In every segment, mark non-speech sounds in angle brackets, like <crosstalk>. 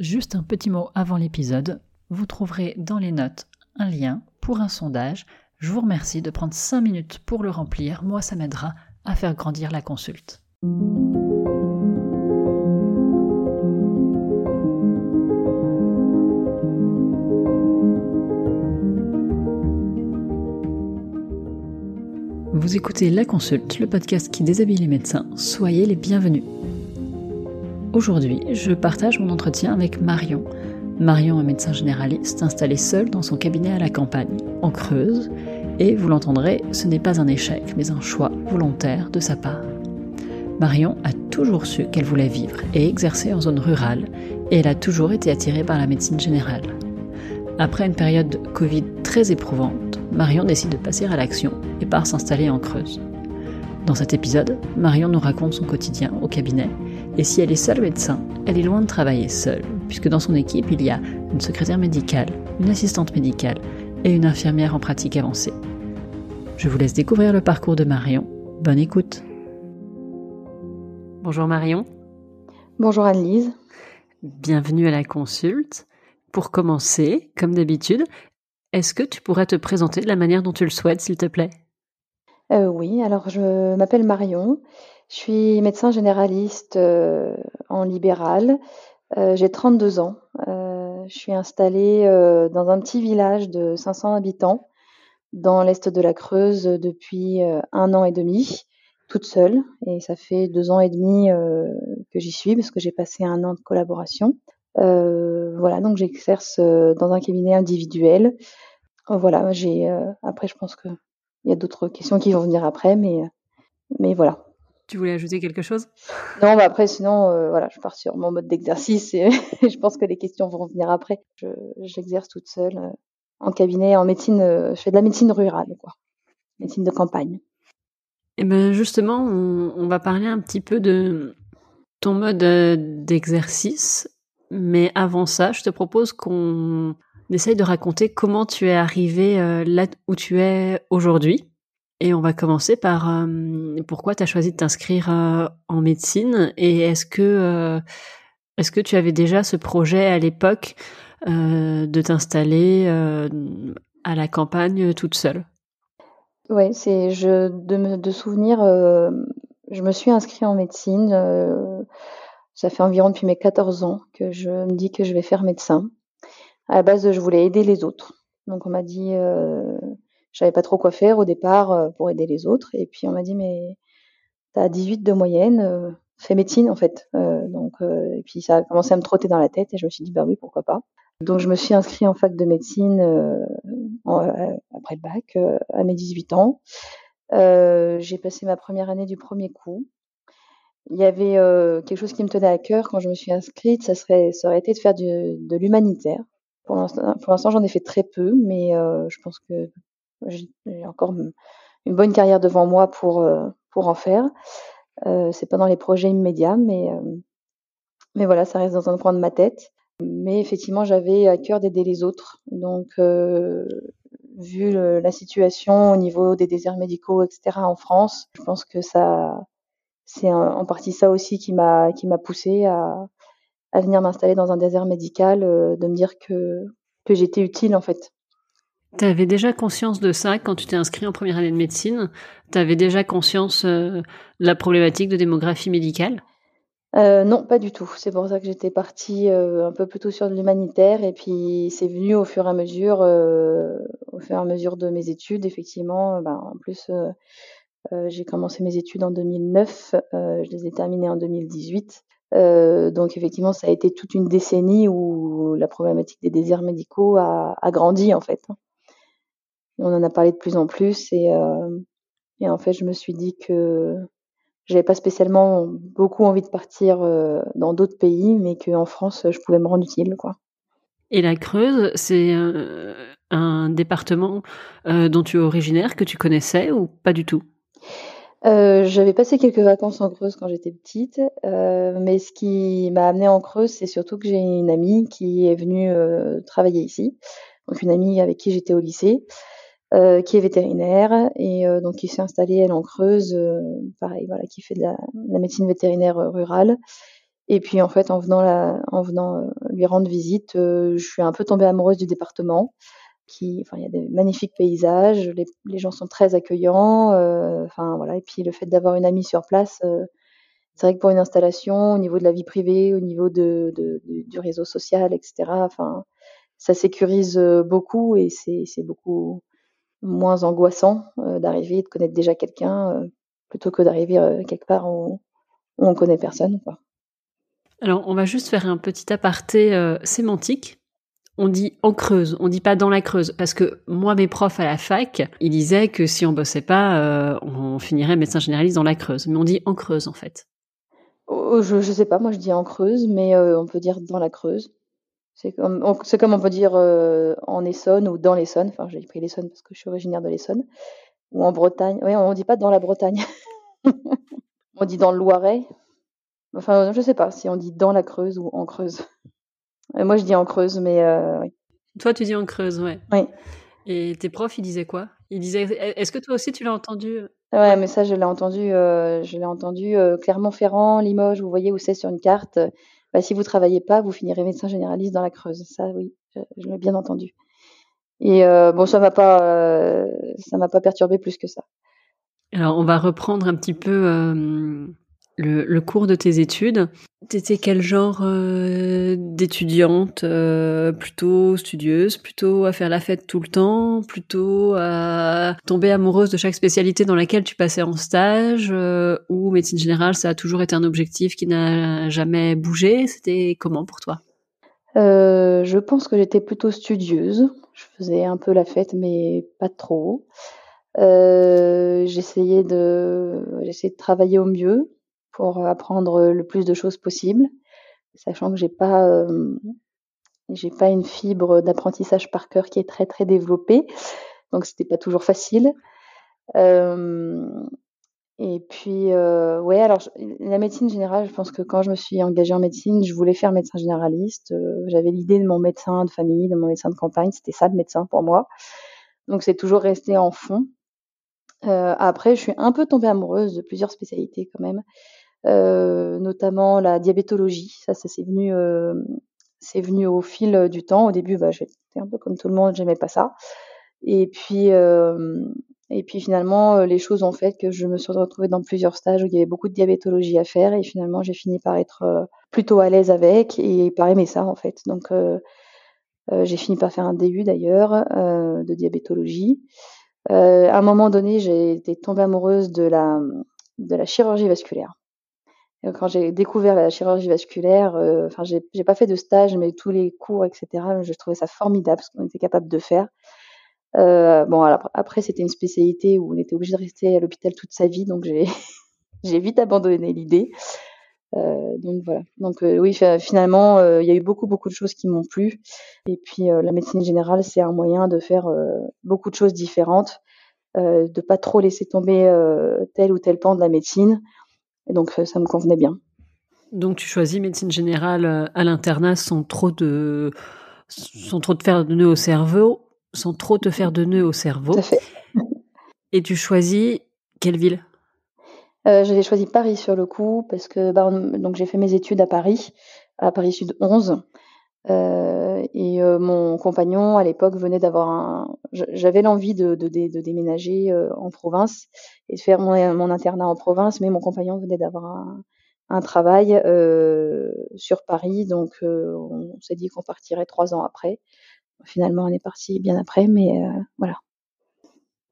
Juste un petit mot avant l'épisode. Vous trouverez dans les notes un lien pour un sondage. Je vous remercie de prendre 5 minutes pour le remplir. Moi, ça m'aidera à faire grandir la consulte. Vous écoutez La Consulte, le podcast qui déshabille les médecins. Soyez les bienvenus. Aujourd'hui, je partage mon entretien avec Marion. Marion est médecin généraliste installée seule dans son cabinet à la campagne, en Creuse, et vous l'entendrez, ce n'est pas un échec, mais un choix volontaire de sa part. Marion a toujours su qu'elle voulait vivre et exercer en zone rurale, et elle a toujours été attirée par la médecine générale. Après une période de Covid très éprouvante, Marion décide de passer à l'action et part s'installer en Creuse. Dans cet épisode, Marion nous raconte son quotidien au cabinet et si elle est seule médecin, elle est loin de travailler seule, puisque dans son équipe, il y a une secrétaire médicale, une assistante médicale et une infirmière en pratique avancée. Je vous laisse découvrir le parcours de Marion. Bonne écoute. Bonjour Marion. Bonjour Anne-Lise. Bienvenue à la consulte. Pour commencer, comme d'habitude, est-ce que tu pourrais te présenter de la manière dont tu le souhaites, s'il te plaît? Euh, Oui, alors je m'appelle Marion. Je suis médecin généraliste euh, en libéral. Euh, j'ai 32 ans. Euh, je suis installée dans un petit village de 500 habitants dans l'est de la Creuse depuis un an et demi, toute seule. Et ça fait deux ans et demi que j'y suis parce que j'ai passé un an de collaboration. voilà, donc j'exerce dans un cabinet individuel. Voilà, j'ai après je pense que il y a d'autres questions qui vont venir après, mais mais voilà. Tu voulais ajouter quelque chose? Non, bah après, sinon, euh, voilà, je pars sur mon mode d'exercice et <laughs> je pense que les questions vont venir après. J'exerce toute seule euh, en cabinet, en médecine. Euh, je fais de la médecine rurale, quoi, médecine de campagne. Et eh ben justement, on, va parler un petit peu de ton mode d'exercice, mais avant ça, je te propose qu'on essaye de raconter comment tu es arrivé là où tu es aujourd'hui. Et on va commencer par euh, pourquoi tu as choisi de t'inscrire euh, en médecine et est-ce que euh, est-ce que tu avais déjà ce projet à l'époque de t'installer à la campagne toute seule? Oui, c'est je de de souvenir je me suis inscrite en médecine ça fait environ depuis mes 14 ans que je me dis que je vais faire médecin. À la base, je voulais aider les autres. Donc on m'a dit je savais pas trop quoi faire au départ euh, pour aider les autres. Et puis on m'a dit mais t'as 18 de moyenne, euh, fais médecine en fait. Euh, donc et puis ça a commencé à me trotter dans la tête et je me suis dit bah oui pourquoi pas. Donc je me suis inscrite en fac de médecine après le bac à mes 18 ans. j'ai passé ma première année du premier coup. Il y avait quelque chose qui me tenait à cœur quand je me suis inscrite, ça serait ça aurait été de faire de l'humanitaire. Pour l'instant, j'en ai fait très peu, mais je pense que j'ai encore une bonne carrière devant moi pour, euh, pour en faire. Euh, c'est pas dans les projets immédiats, mais, euh, mais voilà, ça reste dans un coin de ma tête. Mais effectivement, j'avais à cœur d'aider les autres. Donc, vu la situation au niveau des déserts médicaux, etc. en France, je pense que ça, c'est en partie ça aussi qui m'a qui m'a poussé à, à venir m'installer dans un désert médical, de me dire que que j'étais utile en fait. Tu avais déjà conscience de ça quand tu t'es inscrit en première année de médecine? Tu avais déjà conscience euh, de la problématique de démographie médicale? Euh, non, pas du tout. C'est pour ça que j'étais partie euh, un peu plutôt sur de l'humanitaire et puis c'est venu au fur et à mesure, au fur et à mesure de mes études. Effectivement, ben, en plus, j'ai commencé mes études en 2009, je les ai terminées en 2018. donc effectivement, ça a été toute une décennie où la problématique des déserts médicaux a, a grandi en fait. On en a parlé de plus en plus et, euh, et en fait, je me suis dit que j'avais pas spécialement beaucoup envie de partir euh, dans d'autres pays, mais qu'en France, je pouvais me rendre utile, quoi. Et la Creuse, c'est un département euh, dont tu es originaire, que tu connaissais ou pas du tout? Euh, J'avais passé quelques vacances en Creuse quand j'étais petite, euh, mais ce qui m'a amenée en Creuse, c'est surtout que j'ai une amie qui est venue travailler ici, donc une amie avec qui j'étais au lycée. Euh, qui est vétérinaire et euh, donc qui s'est installée elle en Creuse, euh, pareil voilà, qui fait de la, médecine vétérinaire rurale. Et puis en fait, en venant, en venant lui rendre visite, je suis un peu tombée amoureuse du département. Qui, enfin, il y a des magnifiques paysages, les, gens sont très accueillants. enfin voilà, et puis le fait d'avoir une amie sur place, c'est vrai que pour une installation, au niveau de la vie privée, au niveau de, du réseau social, etc. Enfin, ça sécurise beaucoup et c'est beaucoup moins angoissant d'arriver et de connaître déjà quelqu'un plutôt que d'arriver quelque part où, où on connaît personne. Quoi. Alors, on va juste faire un petit aparté euh, sémantique. On dit en creuse, on dit pas dans la creuse, parce que moi, mes profs à la fac, ils disaient que si on bossait pas, euh, on finirait médecin généraliste dans la creuse. Mais on dit en creuse, en fait. Oh, je, je sais pas, moi je dis en creuse, mais euh, on peut dire dans la creuse. C'est comme, on, c'est comme on peut dire en Essonne ou dans l'Essonne. Enfin, j'ai pris l'Essonne parce que je suis originaire de l'Essonne. Ou en Bretagne. Oui, on dit pas dans la Bretagne. <laughs> on dit dans le Loiret. Enfin, je sais pas si on dit dans la Creuse ou en Creuse. Euh, moi, je dis en Creuse, mais euh, oui. Toi, tu dis en Creuse, ouais. Oui. Et tes profs, ils disaient quoi? Ils disaient. Est-ce que toi aussi, tu l'as entendu? Ouais, mais ça, je l'ai entendu. Euh, je l'ai entendu. Clermont-Ferrand, Limoges. Vous voyez où c'est sur une carte. Bah, si vous travaillez pas, vous finirez médecin généraliste dans la Creuse. Ça, oui, je, l'ai bien entendu. Et bon, ça m'a ça m'a pas perturbé plus que ça. Alors, on va reprendre un petit peu le, cours de tes études. T'étais quel genre euh, d'étudiante euh, Plutôt studieuse, plutôt à faire la fête tout le temps, plutôt à tomber amoureuse de chaque spécialité dans laquelle tu passais en stage, euh, ou médecine générale, ça a toujours été un objectif qui n'a jamais bougé. C'était comment pour toi? Je pense que j'étais plutôt studieuse. Je faisais un peu la fête, mais pas trop. j'essayais de j'essayais de travailler au mieux pour apprendre le plus de choses possible, sachant que j'ai pas j'ai pas une fibre d'apprentissage par cœur qui est très très développée, donc c'était pas toujours facile. Et puis ouais, alors la médecine générale, je pense que quand je me suis engagée en médecine, je voulais faire médecin généraliste. J'avais l'idée de mon médecin de famille, de mon médecin de campagne, c'était ça le médecin pour moi. Donc c'est toujours resté en fond. après, je suis un peu tombée amoureuse de plusieurs spécialités quand même. Euh, notamment la diabétologie. Ça, ça c'est venu, euh, c'est venu au fil du temps. Au début, bah, j'étais un peu comme tout le monde, j'aimais pas ça. Et puis, euh, et puis finalement, les choses ont fait que je me suis retrouvée dans plusieurs stages où il y avait beaucoup de diabétologie à faire. Et finalement, j'ai fini par être plutôt à l'aise avec et par aimer ça en fait. Donc, j'ai fini par faire un DU d'ailleurs de diabétologie. à un moment donné, j'ai été tombée amoureuse de la, de la chirurgie vasculaire quand j'ai découvert la chirurgie vasculaire, euh, enfin, j'ai, j'ai pas fait de stage, mais tous les cours, etc., je trouvais ça formidable ce qu'on était capable de faire. Euh, bon, alors, après, c'était une spécialité où on était obligé de rester à l'hôpital toute sa vie, donc j'ai, <laughs> j'ai vite abandonné l'idée. Euh, donc voilà. Donc euh, oui, finalement, euh, il y a eu beaucoup beaucoup de choses qui m'ont plu. Et puis la médecine générale, c'est un moyen de faire beaucoup de choses différentes, de pas trop laisser tomber tel ou tel pan de la médecine. Et donc ça me convenait bien. Donc tu choisis médecine générale euh, à l'internat sans trop de sans trop te faire de nœuds au cerveau, sans trop te faire de nœuds au cerveau. Tout à fait. Et tu choisis quelle ville? Euh, J'ai choisi Paris sur le coup parce que bah, donc j'ai fait mes études à Paris, à Paris Sud 11. Euh, et euh, mon compagnon à l'époque venait d'avoir un. J'avais l'envie de, déménager euh, en province et de faire mon, mon, internat en province, mais mon compagnon venait d'avoir un, un, travail sur Paris, donc on s'est dit qu'on partirait trois ans après. Finalement, on est parti bien après, mais voilà.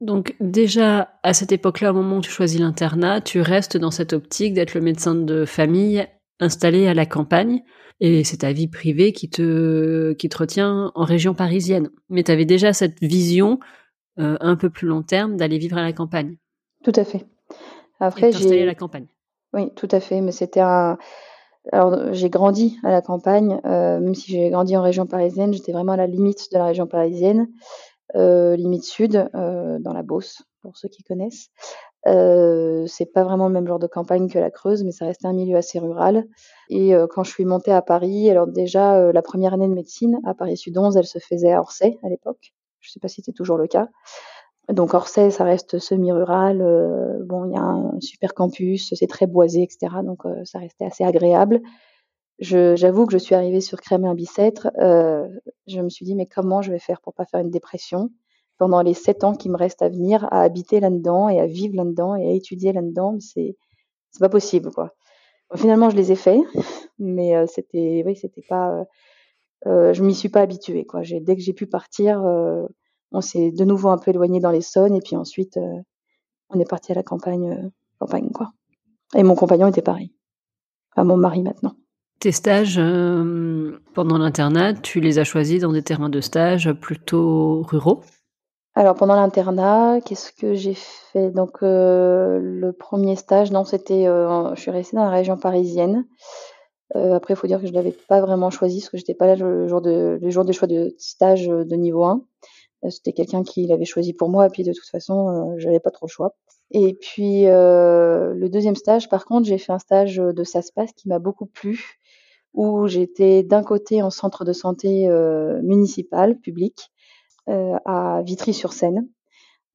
Donc déjà, à cette époque-là, au moment où tu choisis l'internat, tu restes dans cette optique d'être le médecin de famille installé à la campagne et c'est ta vie privée qui te qui te retient en région parisienne. Mais tu avais déjà cette vision euh, un peu plus long terme d'aller vivre à la campagne. Tout à fait. Après j'ai à la campagne. Oui, tout à fait, mais c'était un alors j'ai grandi à la campagne, euh, même si j'ai grandi en région parisienne, j'étais vraiment à la limite de la région parisienne, euh, limite sud, dans la Beauce, pour ceux qui connaissent. Euh, c'est pas vraiment le même genre de campagne que la Creuse, mais ça restait un milieu assez rural. Et euh, quand je suis montée à Paris, alors déjà euh, la première année de médecine à Paris Sud 11, elle se faisait à Orsay à l'époque. Je sais pas si c'était toujours le cas. Donc Orsay, ça reste semi-rural. bon, il y a un super campus, c'est très boisé, etc. Donc ça restait assez agréable. j'avoue que je suis arrivée sur Crémer Bicêtre, euh, je me suis dit mais comment je vais faire pour pas faire une dépression? Pendant les sept ans qui me restent à venir, à habiter là-dedans et à vivre là-dedans et à étudier là-dedans, c'est c'est pas possible quoi. finalement, je les ai faits, mais euh, c'était oui, c'était pas, euh, euh, je m'y suis pas habituée quoi. Dès que j'ai pu partir, euh, on s'est de nouveau un peu éloigné dans les Saônes et puis ensuite on est parti à la campagne, campagne quoi. Et mon compagnon était pareil, enfin mon mari maintenant. Tes stages pendant l'internat, tu les as choisis dans des terrains de stage plutôt ruraux? Alors pendant l'internat, qu'est-ce que j'ai fait? Donc euh, le premier stage, non, c'était, euh, je suis restée dans la région parisienne. Euh, après, il faut dire que je l'avais pas vraiment choisi parce que j'étais pas là le jour de choix de stage de niveau 1. C'était quelqu'un qui l'avait choisi pour moi et puis de toute façon, j'avais pas trop le choix. Et puis le deuxième stage, par contre, j'ai fait un stage de SASPAS qui m'a beaucoup plu, où j'étais d'un côté en centre de santé municipal, public, euh, à Vitry-sur-Seine.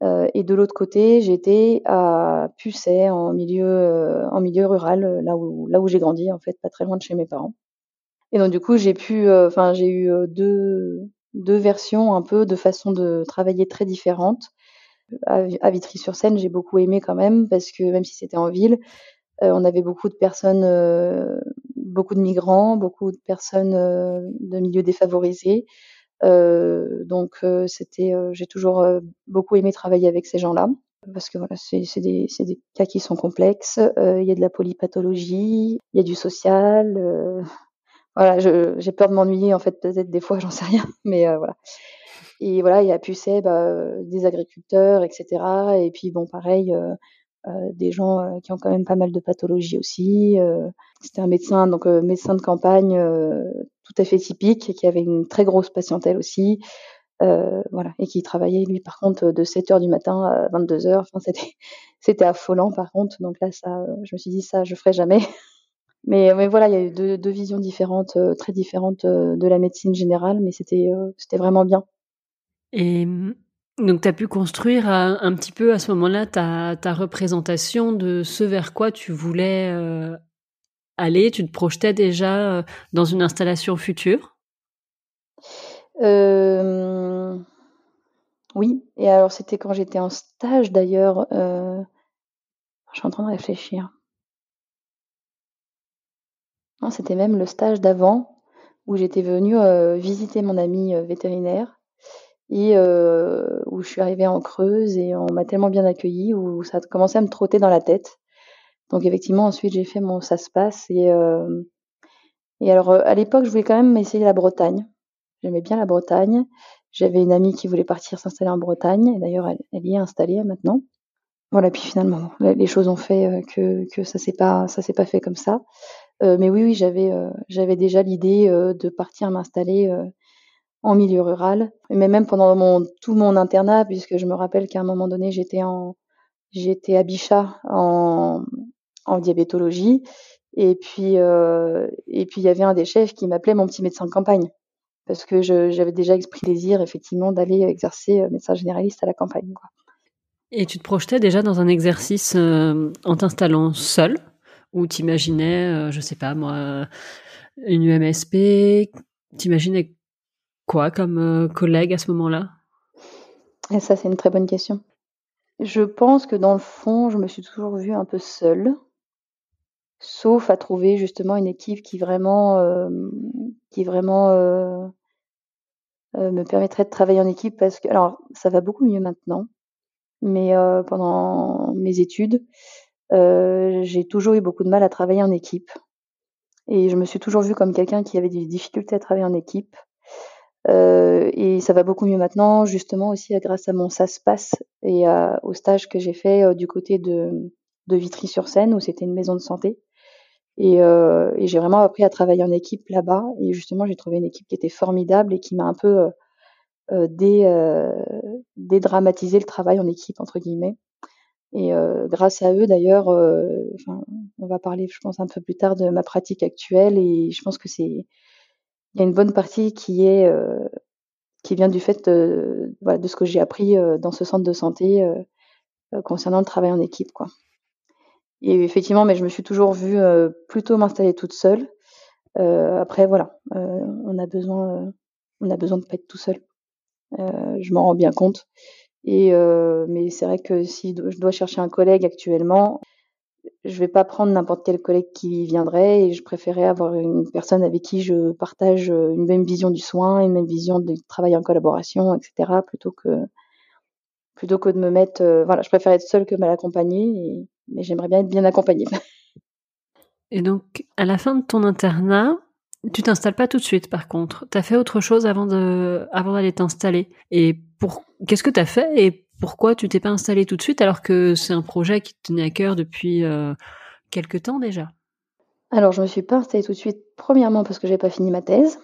Euh, et de l'autre côté, j'étais à Pucet, en milieu, euh, en milieu rural, là où, là où j'ai grandi, en fait, pas très loin de chez mes parents. Et donc, du coup, j'ai pu, enfin, j'ai eu deux, deux versions un peu de façon de travailler très différentes. À, Vitry-sur-Seine, j'ai beaucoup aimé quand même, parce que même si c'était en ville, on avait beaucoup de personnes, beaucoup de migrants, beaucoup de personnes de milieux défavorisés. Euh, donc euh, c'était, euh, j'ai toujours beaucoup aimé travailler avec ces gens-là parce que voilà, c'est des, des, cas qui sont complexes. Il y a de la polypathologie, il y a du social. Euh, <laughs> voilà, j'ai peur de m'ennuyer en fait peut-être des fois, j'en sais rien, <laughs> mais euh, voilà. Et voilà, il y a Pucet, bah, des agriculteurs, etc. Et puis bon, pareil, des gens qui ont quand même pas mal de pathologies aussi. C'était un médecin, donc médecin de campagne tout à fait typique, qui avait une très grosse patientèle aussi. Euh, voilà, et qui travaillait lui par contre de 7 heures du matin à 22 heures. Enfin, c'était <laughs> c'était affolant par contre. Donc là, ça, je me suis dit ça, je ferai jamais. <laughs> Mais, mais voilà, il y a eu deux, visions différentes, euh, très différentes euh, de la médecine générale, mais c'était c'était vraiment bien. Et donc, tu as pu construire un, un, petit peu à ce moment-là ta, ta représentation de ce vers quoi tu voulais aller Tu te projetais déjà euh, dans une installation future? Euh, Oui, et alors c'était quand j'étais en stage d'ailleurs. Euh... Je suis en train de réfléchir. C'était même le stage d'avant où j'étais venue visiter mon ami vétérinaire et où je suis arrivée en Creuse et on m'a tellement bien accueillie où ça a commencé à me trotter dans la tête. Donc effectivement, ensuite j'ai fait mon ça se passe et euh, et alors à l'époque je voulais quand même essayer la Bretagne. J'aimais bien la Bretagne. J'avais une amie qui voulait partir s'installer en Bretagne et d'ailleurs elle, y est installée maintenant. Voilà, puis finalement les choses ont fait que que ça s'est pas ça s'est pas fait comme ça. Euh, mais oui oui j'avais euh, j'avais déjà l'idée de partir m'installer en milieu rural. Mais même pendant mon tout mon internat puisque je me rappelle qu'à un moment donné j'étais en j'étais à Bichat en en diabétologie. Et puis, euh, et puis il y avait un des chefs qui m'appelait mon petit médecin de campagne parce que j'avais déjà exprimé désir effectivement d'aller exercer euh, médecin généraliste à la campagne. Quoi. Et tu te projetais déjà dans un exercice euh, en t'installant seul? Ou t'imaginais, euh, je sais pas moi, une UMSP T'imaginais quoi comme collègue à ce moment-là? Ça, c'est une très bonne question. Je pense que dans le fond, je me suis toujours vue un peu seule sauf à trouver justement une équipe qui vraiment, euh, qui vraiment euh, euh, me permettrait de travailler en équipe parce que, alors, ça va beaucoup mieux maintenant, mais euh, pendant mes études, euh, j'ai toujours eu beaucoup de mal à travailler en équipe. Et je me suis toujours vue comme quelqu'un qui avait des difficultés à travailler en équipe. Et ça va beaucoup mieux maintenant, justement aussi grâce à mon SASPAS et au stage que j'ai fait du côté de, de Vitry-sur-Seine, où c'était une maison de santé. Et, euh, et j'ai vraiment appris à travailler en équipe là-bas. Et justement, j'ai trouvé une équipe qui était formidable et qui m'a un peu euh, euh dé, euh, dédramatisé le travail en équipe, entre guillemets. Et euh, grâce à eux, d'ailleurs, euh, enfin, on va parler, je pense, un peu plus tard de ma pratique actuelle. Et je pense que c'est, il y a une bonne partie qui est, qui vient du fait de, voilà, de ce que j'ai appris dans ce centre de santé concernant le travail en équipe, quoi. Et effectivement, mais je me suis toujours vue euh, plutôt m'installer toute seule. après voilà, on a besoin, on a besoin de pas être tout seul. je m'en rends bien compte. Et mais c'est vrai que si je dois chercher un collègue actuellement, je vais pas prendre n'importe quel collègue qui viendrait et je préférais avoir une personne avec qui je partage une même vision du soin, une même vision du travail en collaboration, etc. plutôt que plutôt que de me mettre, voilà, je préfère être seule que mal accompagnée, mais j'aimerais bien être bien accompagnée. <laughs> Et donc, à la fin de ton internat, tu t'installes pas tout de suite, par contre. Tu as fait autre chose avant de, avant d'aller t'installer. Et pour, qu'est-ce que tu as fait et pourquoi tu t'es pas installé tout de suite alors que c'est un projet qui te tenait à cœur depuis euh, quelques temps déjà? Alors, je me suis pas installée tout de suite. Premièrement parce que j'ai pas fini ma thèse.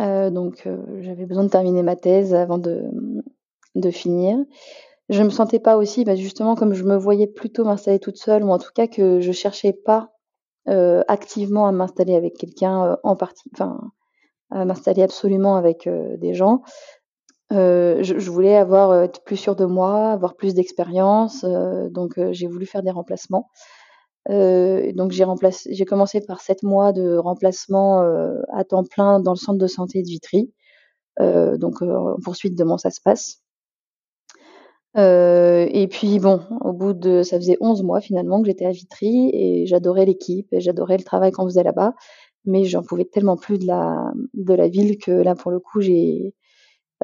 Euh, donc, euh, j'avais besoin de terminer ma thèse avant de, de finir. Je me sentais pas aussi, bah, justement, comme je me voyais plutôt m'installer toute seule, ou en tout cas que je cherchais pas euh, activement à m'installer avec quelqu'un euh, en partie, enfin, à m'installer absolument avec euh, des gens. Je, voulais avoir être plus sûre de moi, avoir plus d'expérience, donc j'ai voulu faire des remplacements. donc j'ai remplacé, j'ai commencé par sept mois de remplacement à temps plein dans le centre de santé de Vitry. donc en poursuite de mon ça se passe. Euh, et puis bon, au bout de ça faisait 11 mois finalement que j'étais à Vitry et j'adorais l'équipe et j'adorais le travail qu'on faisait là-bas, mais j'en pouvais tellement plus de la de la ville que là pour le coup j'ai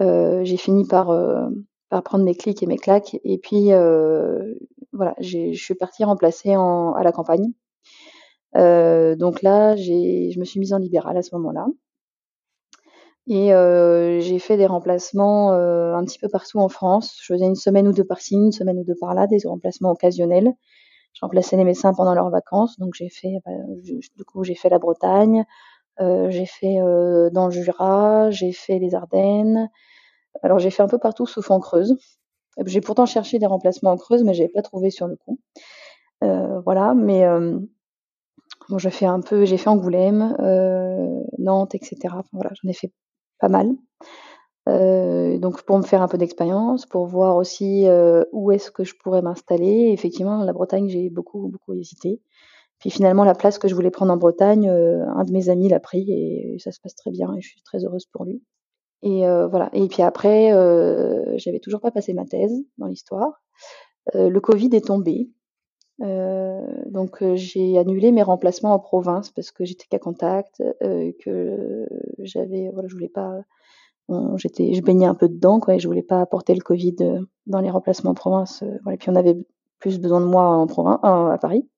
euh, j'ai fini par euh, par prendre mes clics et mes claques et puis voilà, je suis partie remplacer en, à la campagne. donc là, j'ai je me suis mise en libéral à ce moment-là. Et j'ai fait des remplacements un petit peu partout en France. Je faisais une semaine ou deux par-ci, une semaine ou deux par-là, des remplacements occasionnels. Je remplaçais les médecins pendant leurs vacances, donc j'ai fait, bah, du coup, j'ai fait la Bretagne, j'ai fait dans le Jura, j'ai fait les Ardennes. Alors j'ai fait un peu partout sauf en Creuse. J'ai pourtant cherché des remplacements en Creuse, mais j'ai pas trouvé sur le coup. voilà, mais bon, je fais un peu, j'ai fait Angoulême, Nantes, etc. voilà, j'en ai fait pas mal. Euh, donc pour me faire un peu d'expérience, pour voir aussi euh, où est-ce que je pourrais m'installer. Effectivement, la Bretagne, j'ai beaucoup beaucoup hésité. Puis finalement, la place que je voulais prendre en Bretagne, euh, un de mes amis l'a pris et ça se passe très bien et je suis très heureuse pour lui. Et voilà. Et puis après, j'avais toujours pas passé ma thèse dans l'histoire. le Covid est tombé. Donc j'ai annulé mes remplacements en province parce que j'étais qu'à contact, que j'avais, voilà, je voulais pas j'étais, je baignais un peu dedans, quoi, et je voulais pas apporter le Covid euh, dans les remplacements en province. Euh, voilà, et puis on avait plus besoin de moi en province, à Paris.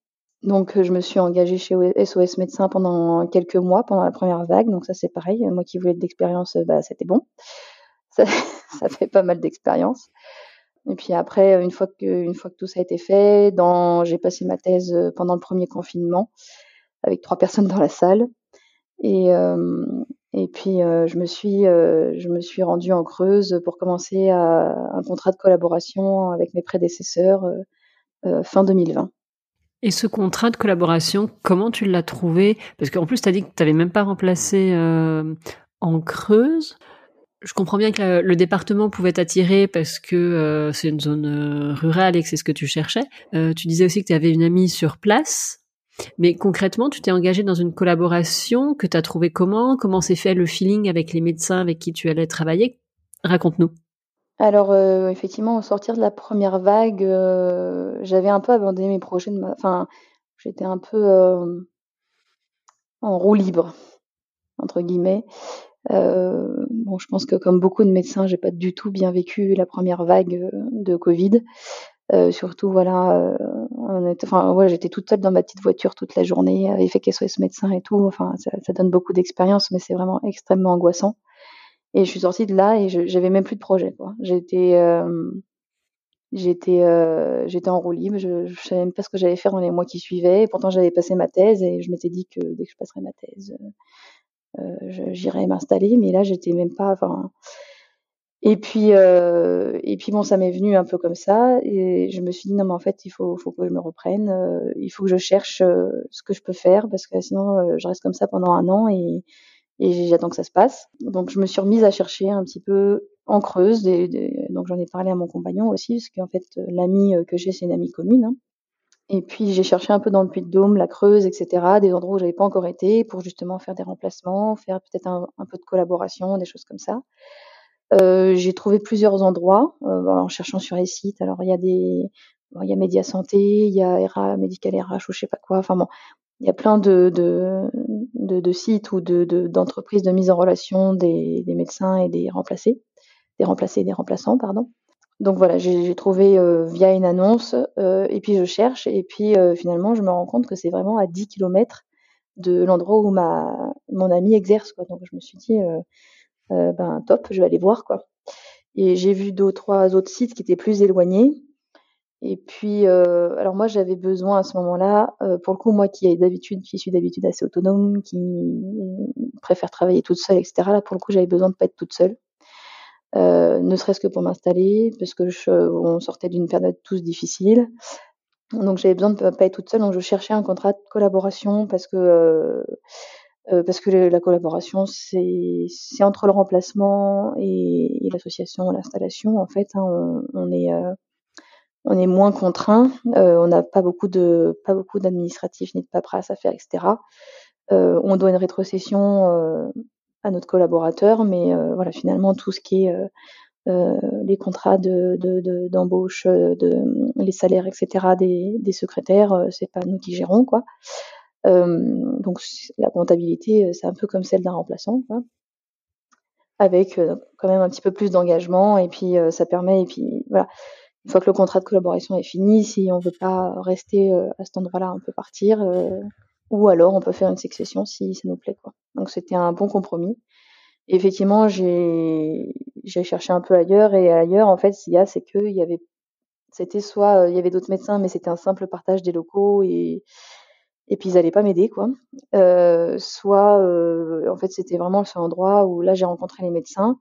Donc euh, je me suis engagée chez SOS Médecins pendant quelques mois, pendant la première vague. Donc ça c'est pareil. Moi qui voulais de l'expérience, bah c'était bon. <laughs> Ça fait pas mal d'expérience. Et puis après, une fois que, tout ça a été fait, j'ai passé ma thèse pendant le premier confinement avec trois personnes dans la salle. Et, euh, puis euh, je me suis euh, rendue en Creuse pour commencer un contrat de collaboration avec mes prédécesseurs euh, fin 2020. Et ce contrat de collaboration, comment tu l'as trouvé? Parce qu'en plus, tu as dit que tu n'avais même pas remplacé en Creuse. Je comprends bien que le département pouvait t'attirer parce que c'est une zone rurale et que c'est ce que tu cherchais. tu disais aussi que tu avais une amie sur place. Mais concrètement, tu t'es engagé dans une collaboration que tu as trouvé comment? Comment s'est fait le feeling avec les médecins avec qui tu allais travailler? Raconte-nous. Alors, euh, effectivement, au sortir de la première vague, euh, j'avais un peu abandonné mes projets. Enfin, j'étais un peu euh, en roue libre, entre guillemets. Bon, je pense que comme beaucoup de médecins, j'ai pas du tout bien vécu la première vague de Covid. Euh, surtout, voilà, euh, enfin, ouais, j'étais toute seule dans ma petite voiture toute la journée avec SOS médecin et tout. Enfin, ça, donne beaucoup d'expérience, mais c'est vraiment extrêmement angoissant. Et je suis sortie de là et j'avais même plus de projet. J'étais, euh, j'étais, euh, j'étais en roue libre. Je, je savais même pas ce que j'allais faire dans les mois qui suivaient. Pourtant, j'avais passé ma thèse et je m'étais dit que dès que je passerais ma thèse, euh, j'irais m'installer. Mais là, j'étais même pas. Enfin, et puis, euh, et puis bon, ça m'est venu un peu comme ça, et je me suis dit non mais en fait il faut, faut que je me reprenne, euh, il faut que je cherche euh, ce que je peux faire parce que sinon euh, je reste comme ça pendant un an et, j'attends que ça se passe. Donc je me suis remise à chercher un petit peu en creuse, des, donc j'en ai parlé à mon compagnon aussi parce qu'en fait l'ami que j'ai c'est une amie commune. Hein. Et puis j'ai cherché un peu dans le Puy-de-Dôme, la Creuse, etc., des endroits où j'avais pas encore été pour justement faire des remplacements, faire peut-être un, peu de collaboration, des choses comme ça. Euh, j'ai trouvé plusieurs endroits euh, en cherchant sur les sites. Alors il y a des, il y a Média Santé, il y a RA Médical RH ou je sais pas quoi. Enfin bon, il y a plein de, de, de, de sites ou de, d'entreprises de, mise en relation des, des médecins et des remplacés, des remplacés et des remplaçants, pardon. Donc voilà, j'ai trouvé euh, via une annonce euh, et puis je cherche et puis euh, finalement je me rends compte que c'est vraiment à 10 km de l'endroit où ma mon ami exerce quoi. Donc je me suis dit ben top, je vais aller voir quoi. Et j'ai vu deux trois autres sites qui étaient plus éloignés. Et puis alors moi j'avais besoin à ce moment-là pour le coup moi qui est d'habitude qui suis d'habitude assez autonome, qui préfère travailler toute seule etc. Là pour le coup j'avais besoin de pas être toute seule. Euh, ne serait-ce que pour m'installer, parce que je, on sortait d'une période tous difficile. Donc j'avais besoin de ne pas être toute seule, donc je cherchais un contrat de collaboration parce que euh, euh, parce que la collaboration c'est entre le remplacement et, l'association, l'installation en fait. Hein, on, on, est on est moins contraint, on n'a pas beaucoup de pas beaucoup d'administratifs ni de paperasse à faire, etc. on doit une rétrocession à notre collaborateur, mais euh, voilà, finalement, tout ce qui est euh, euh, les contrats de, d'embauche, de, les salaires, etc. des, des secrétaires, c'est pas nous qui gérons, quoi. donc la comptabilité, c'est un peu comme celle d'un remplaçant, quoi avec quand même un petit peu plus d'engagement et puis ça permet et puis voilà une fois que le contrat de collaboration est fini si on veut pas rester à cet endroit-là on peut partir ou alors on peut faire une succession si ça nous plaît quoi. Donc c'était un bon compromis. effectivement, j'ai cherché un peu ailleurs et ailleurs en fait, ce qu'il y a c'est que il y avait c'était soit euh, il y avait d'autres médecins mais c'était un simple partage des locaux et et puis ils allaient pas m'aider quoi. Euh, soit euh, en fait, c'était vraiment le seul endroit où là j'ai rencontré les médecins.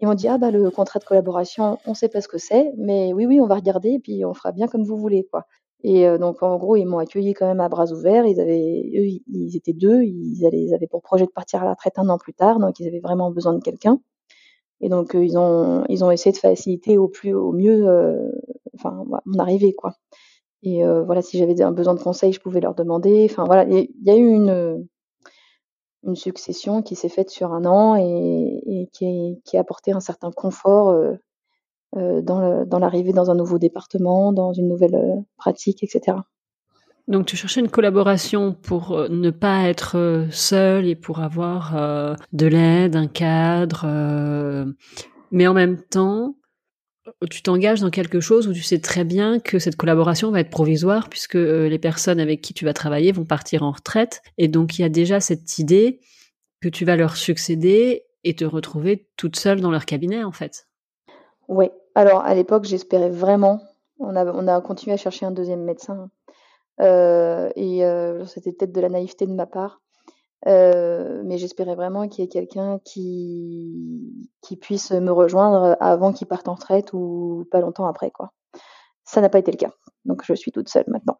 Ils m'ont dit ah bah le contrat de collaboration, on sait pas ce que c'est, mais oui oui, on va regarder et puis on fera bien comme vous voulez quoi. Et euh, donc en gros, ils m'ont accueilli quand même à bras ouverts. Ils avaient, eux, ils étaient deux. Ils, avaient pour projet de partir à la retraite un an plus tard, donc ils avaient vraiment besoin de quelqu'un. Et donc euh, ils ont, ils ont essayé de faciliter au plus, au mieux, euh, enfin mon arrivée quoi. Et voilà, si j'avais un besoin de conseils, je pouvais leur demander. Enfin voilà, il y, a eu une une succession qui s'est faite sur un an et, et qui, qui, a apporté un certain confort euh, dans l'arrivée dans, un nouveau département, dans une nouvelle euh, pratique, etc. Donc tu cherchais une collaboration pour euh, ne pas être seul et pour avoir de l'aide, un cadre, mais en même temps, tu t'engages dans quelque chose où tu sais très bien que cette collaboration va être provisoire puisque les personnes avec qui tu vas travailler vont partir en retraite et donc il y a déjà cette idée que tu vas leur succéder et te retrouver toute seule dans leur cabinet en fait. Oui, alors, à l'époque, j'espérais vraiment. On a, on a continué à chercher un deuxième médecin. Euh, et euh, c'était peut-être de la naïveté de ma part. Euh, mais j'espérais vraiment qu'il y ait quelqu'un qui, qui puisse me rejoindre avant qu'il parte en retraite ou pas longtemps après, quoi. Ça n'a pas été le cas. Donc, je suis toute seule maintenant.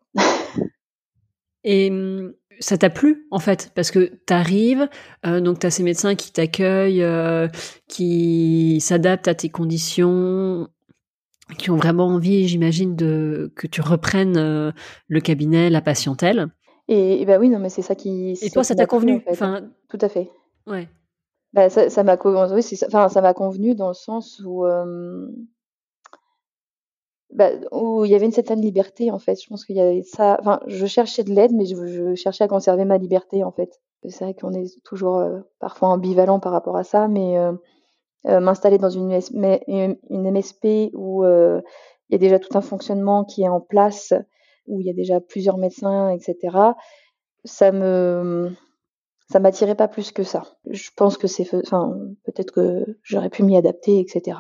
Et hum, ça t'a plu en fait parce que t'arrives, euh, donc t'as ces médecins qui t'accueillent, euh, qui s'adaptent à tes conditions, qui ont vraiment envie, j'imagine, de que tu reprennes euh, le cabinet, la patientèle. Et, bah oui, non, mais c'est ça qui. Et toi, ça t'a convenu, enfin. Tout à fait. Ouais. Bah, ça m'a oui, enfin, ça m'a convenu dans le sens où bah, où il y avait une certaine liberté en fait. Je pense qu'il y avait ça. Enfin, je cherchais de l'aide, mais je, cherchais à conserver ma liberté en fait. C'est vrai qu'on est toujours euh, parfois ambivalent par rapport à ça, mais euh, euh, m'installer dans une, une MSP où il y a déjà tout un fonctionnement qui est en place, où il y a déjà plusieurs médecins, etc. Ça me ça m'attirait pas plus que ça. Je pense que c'est, enfin, peut-être que j'aurais pu m'y adapter, etc.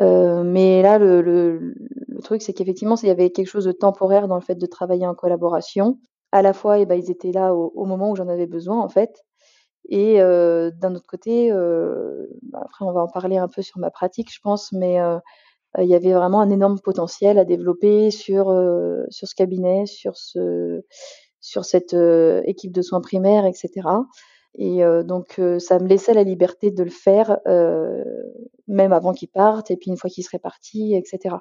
Euh, mais là, le, le, le truc, c'est qu'effectivement, il y avait quelque chose de temporaire dans le fait de travailler en collaboration. À la fois, eh ben, ils étaient là au, au moment où j'en avais besoin, en fait. Et euh, d'un autre côté, euh, bah, après, on va en parler un peu sur ma pratique, je pense, mais euh, il y avait vraiment un énorme potentiel à développer sur euh, sur ce cabinet, sur ce sur cette équipe de soins primaires, etc. Et euh, donc, euh, ça me laissait la liberté de le faire, euh, même avant qu'il parte, et puis une fois qu'il serait parti, etc.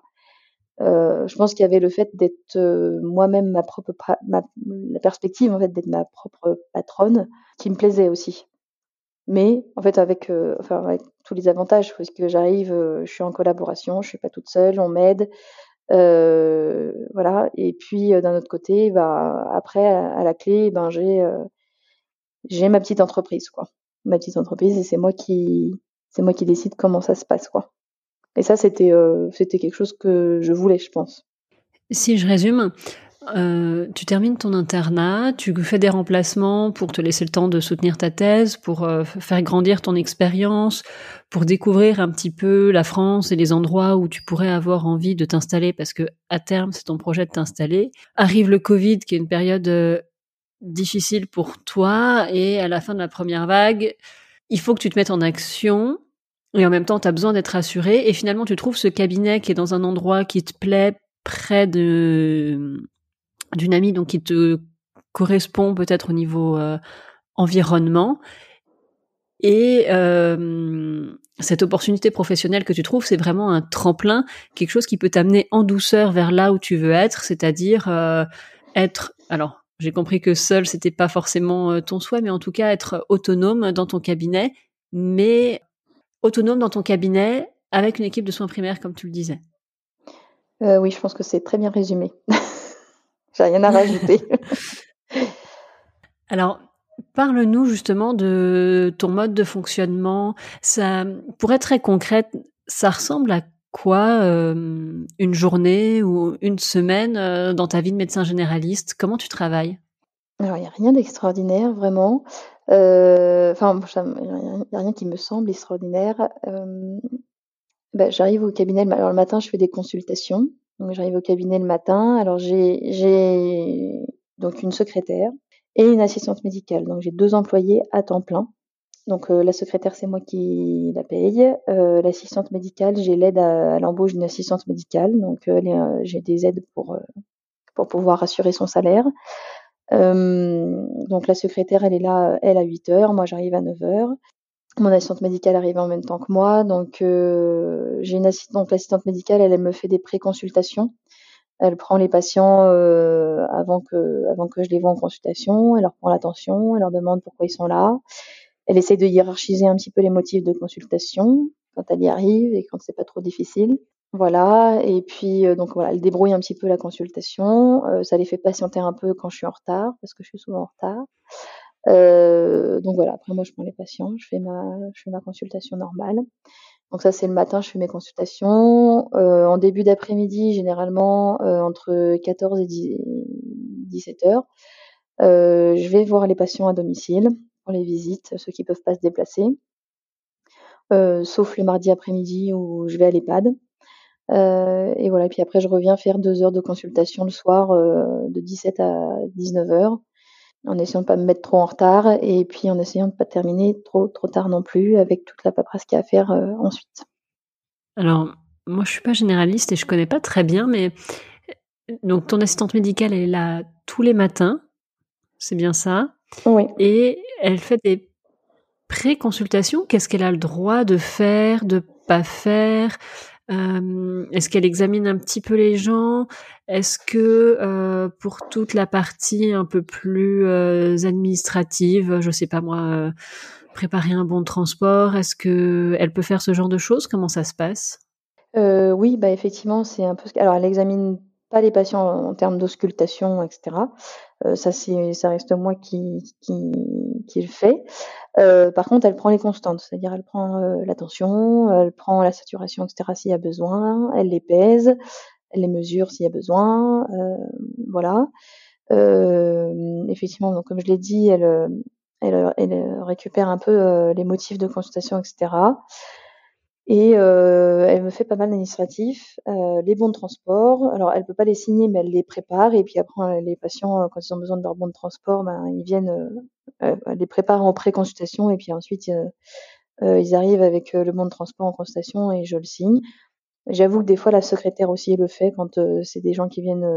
je pense qu'il y avait le fait d'être moi-même ma propre la perspective en fait d'être ma propre patronne qui me plaisait aussi. Mais en fait avec enfin avec tous les avantages parce que j'arrive, je suis en collaboration, je suis pas toute seule, on m'aide, voilà. Et puis d'un autre côté, bah après à, la clé, ben j'ai j'ai ma petite entreprise quoi, ma petite entreprise et c'est moi qui c'est moi qui décide comment ça se passe quoi. Et ça, c'était euh, c'était quelque chose que je voulais, je pense. Si je résume, euh, tu termines ton internat, tu fais des remplacements pour te laisser le temps de soutenir ta thèse, pour euh, faire grandir ton expérience, pour découvrir un petit peu la France et les endroits où tu pourrais avoir envie de t'installer parce que à terme c'est ton projet de t'installer. Arrive le Covid qui est une période difficile pour toi et à la fin de la première vague, il faut que tu te mettes en action et en même temps, tu as besoin d'être rassuré. Et finalement, tu trouves ce cabinet qui est dans un endroit qui te plaît, près de d'une amie, donc qui te correspond peut-être au niveau euh, environnement. Et euh, cette opportunité professionnelle que tu trouves, c'est vraiment un tremplin, quelque chose qui peut t'amener en douceur vers là où tu veux être, c'est-à-dire euh, être. Alors, j'ai compris que seul, c'était pas forcément ton souhait, mais en tout cas être autonome dans ton cabinet, mais autonome dans ton cabinet avec une équipe de soins primaires, comme tu le disais. Euh, oui, je pense que c'est très bien résumé. <laughs> J'ai rien à rajouter. <laughs> Alors, parle-nous justement de ton mode de fonctionnement. Ça, pour être très concrète, ça ressemble à quoi euh, une journée ou une semaine euh, dans ta vie de médecin généraliste? Comment tu travailles? Alors, il n'y a rien d'extraordinaire, vraiment. Euh, enfin, il n'y a rien qui me semble extraordinaire. Bah, j'arrive au cabinet, alors le matin, je fais des consultations. Donc j'arrive au cabinet le matin. Alors j'ai donc une secrétaire et une assistante médicale. Donc j'ai deux employés à temps plein. Donc euh, la secrétaire, c'est moi qui la paye. L'assistante médicale, j'ai l'aide à, l'embauche d'une assistante médicale. Donc j'ai des aides pour, pouvoir assurer son salaire. Euh, donc la secrétaire, elle est là, elle à 8 heures, moi j'arrive à 9 heures. Mon assistante médicale arrive en même temps que moi, donc euh, j'ai une assistante, l'assistante médicale, elle, me fait des pré-consultations. Elle prend les patients euh, avant que avant que je les vois en consultation, elle leur prend l'attention, elle leur demande pourquoi ils sont là. Elle essaye de hiérarchiser un petit peu les motifs de consultation quand elle y arrive et quand c'est pas trop difficile. Voilà, et puis euh, donc voilà, elle débrouille un petit peu la consultation. Euh, ça les fait patienter un peu quand je suis en retard, parce que je suis souvent en retard. Euh, donc voilà, après moi je prends les patients, je fais ma, je fais ma consultation normale. Donc ça c'est le matin, je fais mes consultations. en début d'après-midi, généralement entre 14 et 17 heures, je vais voir les patients à domicile pour les visites, ceux qui peuvent pas se déplacer. sauf le mardi après-midi où je vais à l'EHPAD. Euh, et voilà, puis après je reviens faire deux heures de consultation le soir euh, de 17 à 19 heures en essayant de pas me mettre trop en retard et puis en essayant de pas terminer trop trop tard non plus avec toute la paperasse qu'il y a à faire euh, ensuite. Alors moi je suis pas généraliste et je connais pas très bien, mais donc ton assistante médicale elle est là tous les matins, c'est bien ça Oui. Et elle fait des pré-consultations. Qu'est-ce qu'elle a le droit de faire, de pas faire? Euh, est-ce qu'elle examine un petit peu les gens? Est-ce que euh, pour toute la partie un peu plus euh, administrative, je sais pas moi, préparer un bon transport, est-ce que elle peut faire ce genre de choses? Comment ça se passe? Oui, bah effectivement, c'est un peu. Alors, elle examine pas les patients en, termes d'auscultation, etc. ça, c'est, ça reste moi qui, qui le fait. Euh, par contre, elle prend les constantes, c'est-à-dire elle prend euh, la tension, elle prend la saturation, etc. s'il y a besoin, elle les pèse, elle les mesure s'il y a besoin, euh, voilà. effectivement, donc comme je l'ai dit, elle, elle, elle, récupère un peu les motifs de consultation, etc. Et euh, elle me fait pas mal d'administratifs, euh, les bons de transport. Alors elle peut pas les signer, mais elle les prépare. Et puis après, les patients, quand ils ont besoin de leur bon de transport, ben ils viennent, euh, les prépare en pré-consultation. Et puis ensuite, ils arrivent avec le bon de transport en consultation et je le signe. J'avoue que des fois la secrétaire aussi le fait quand c'est des gens qui viennent,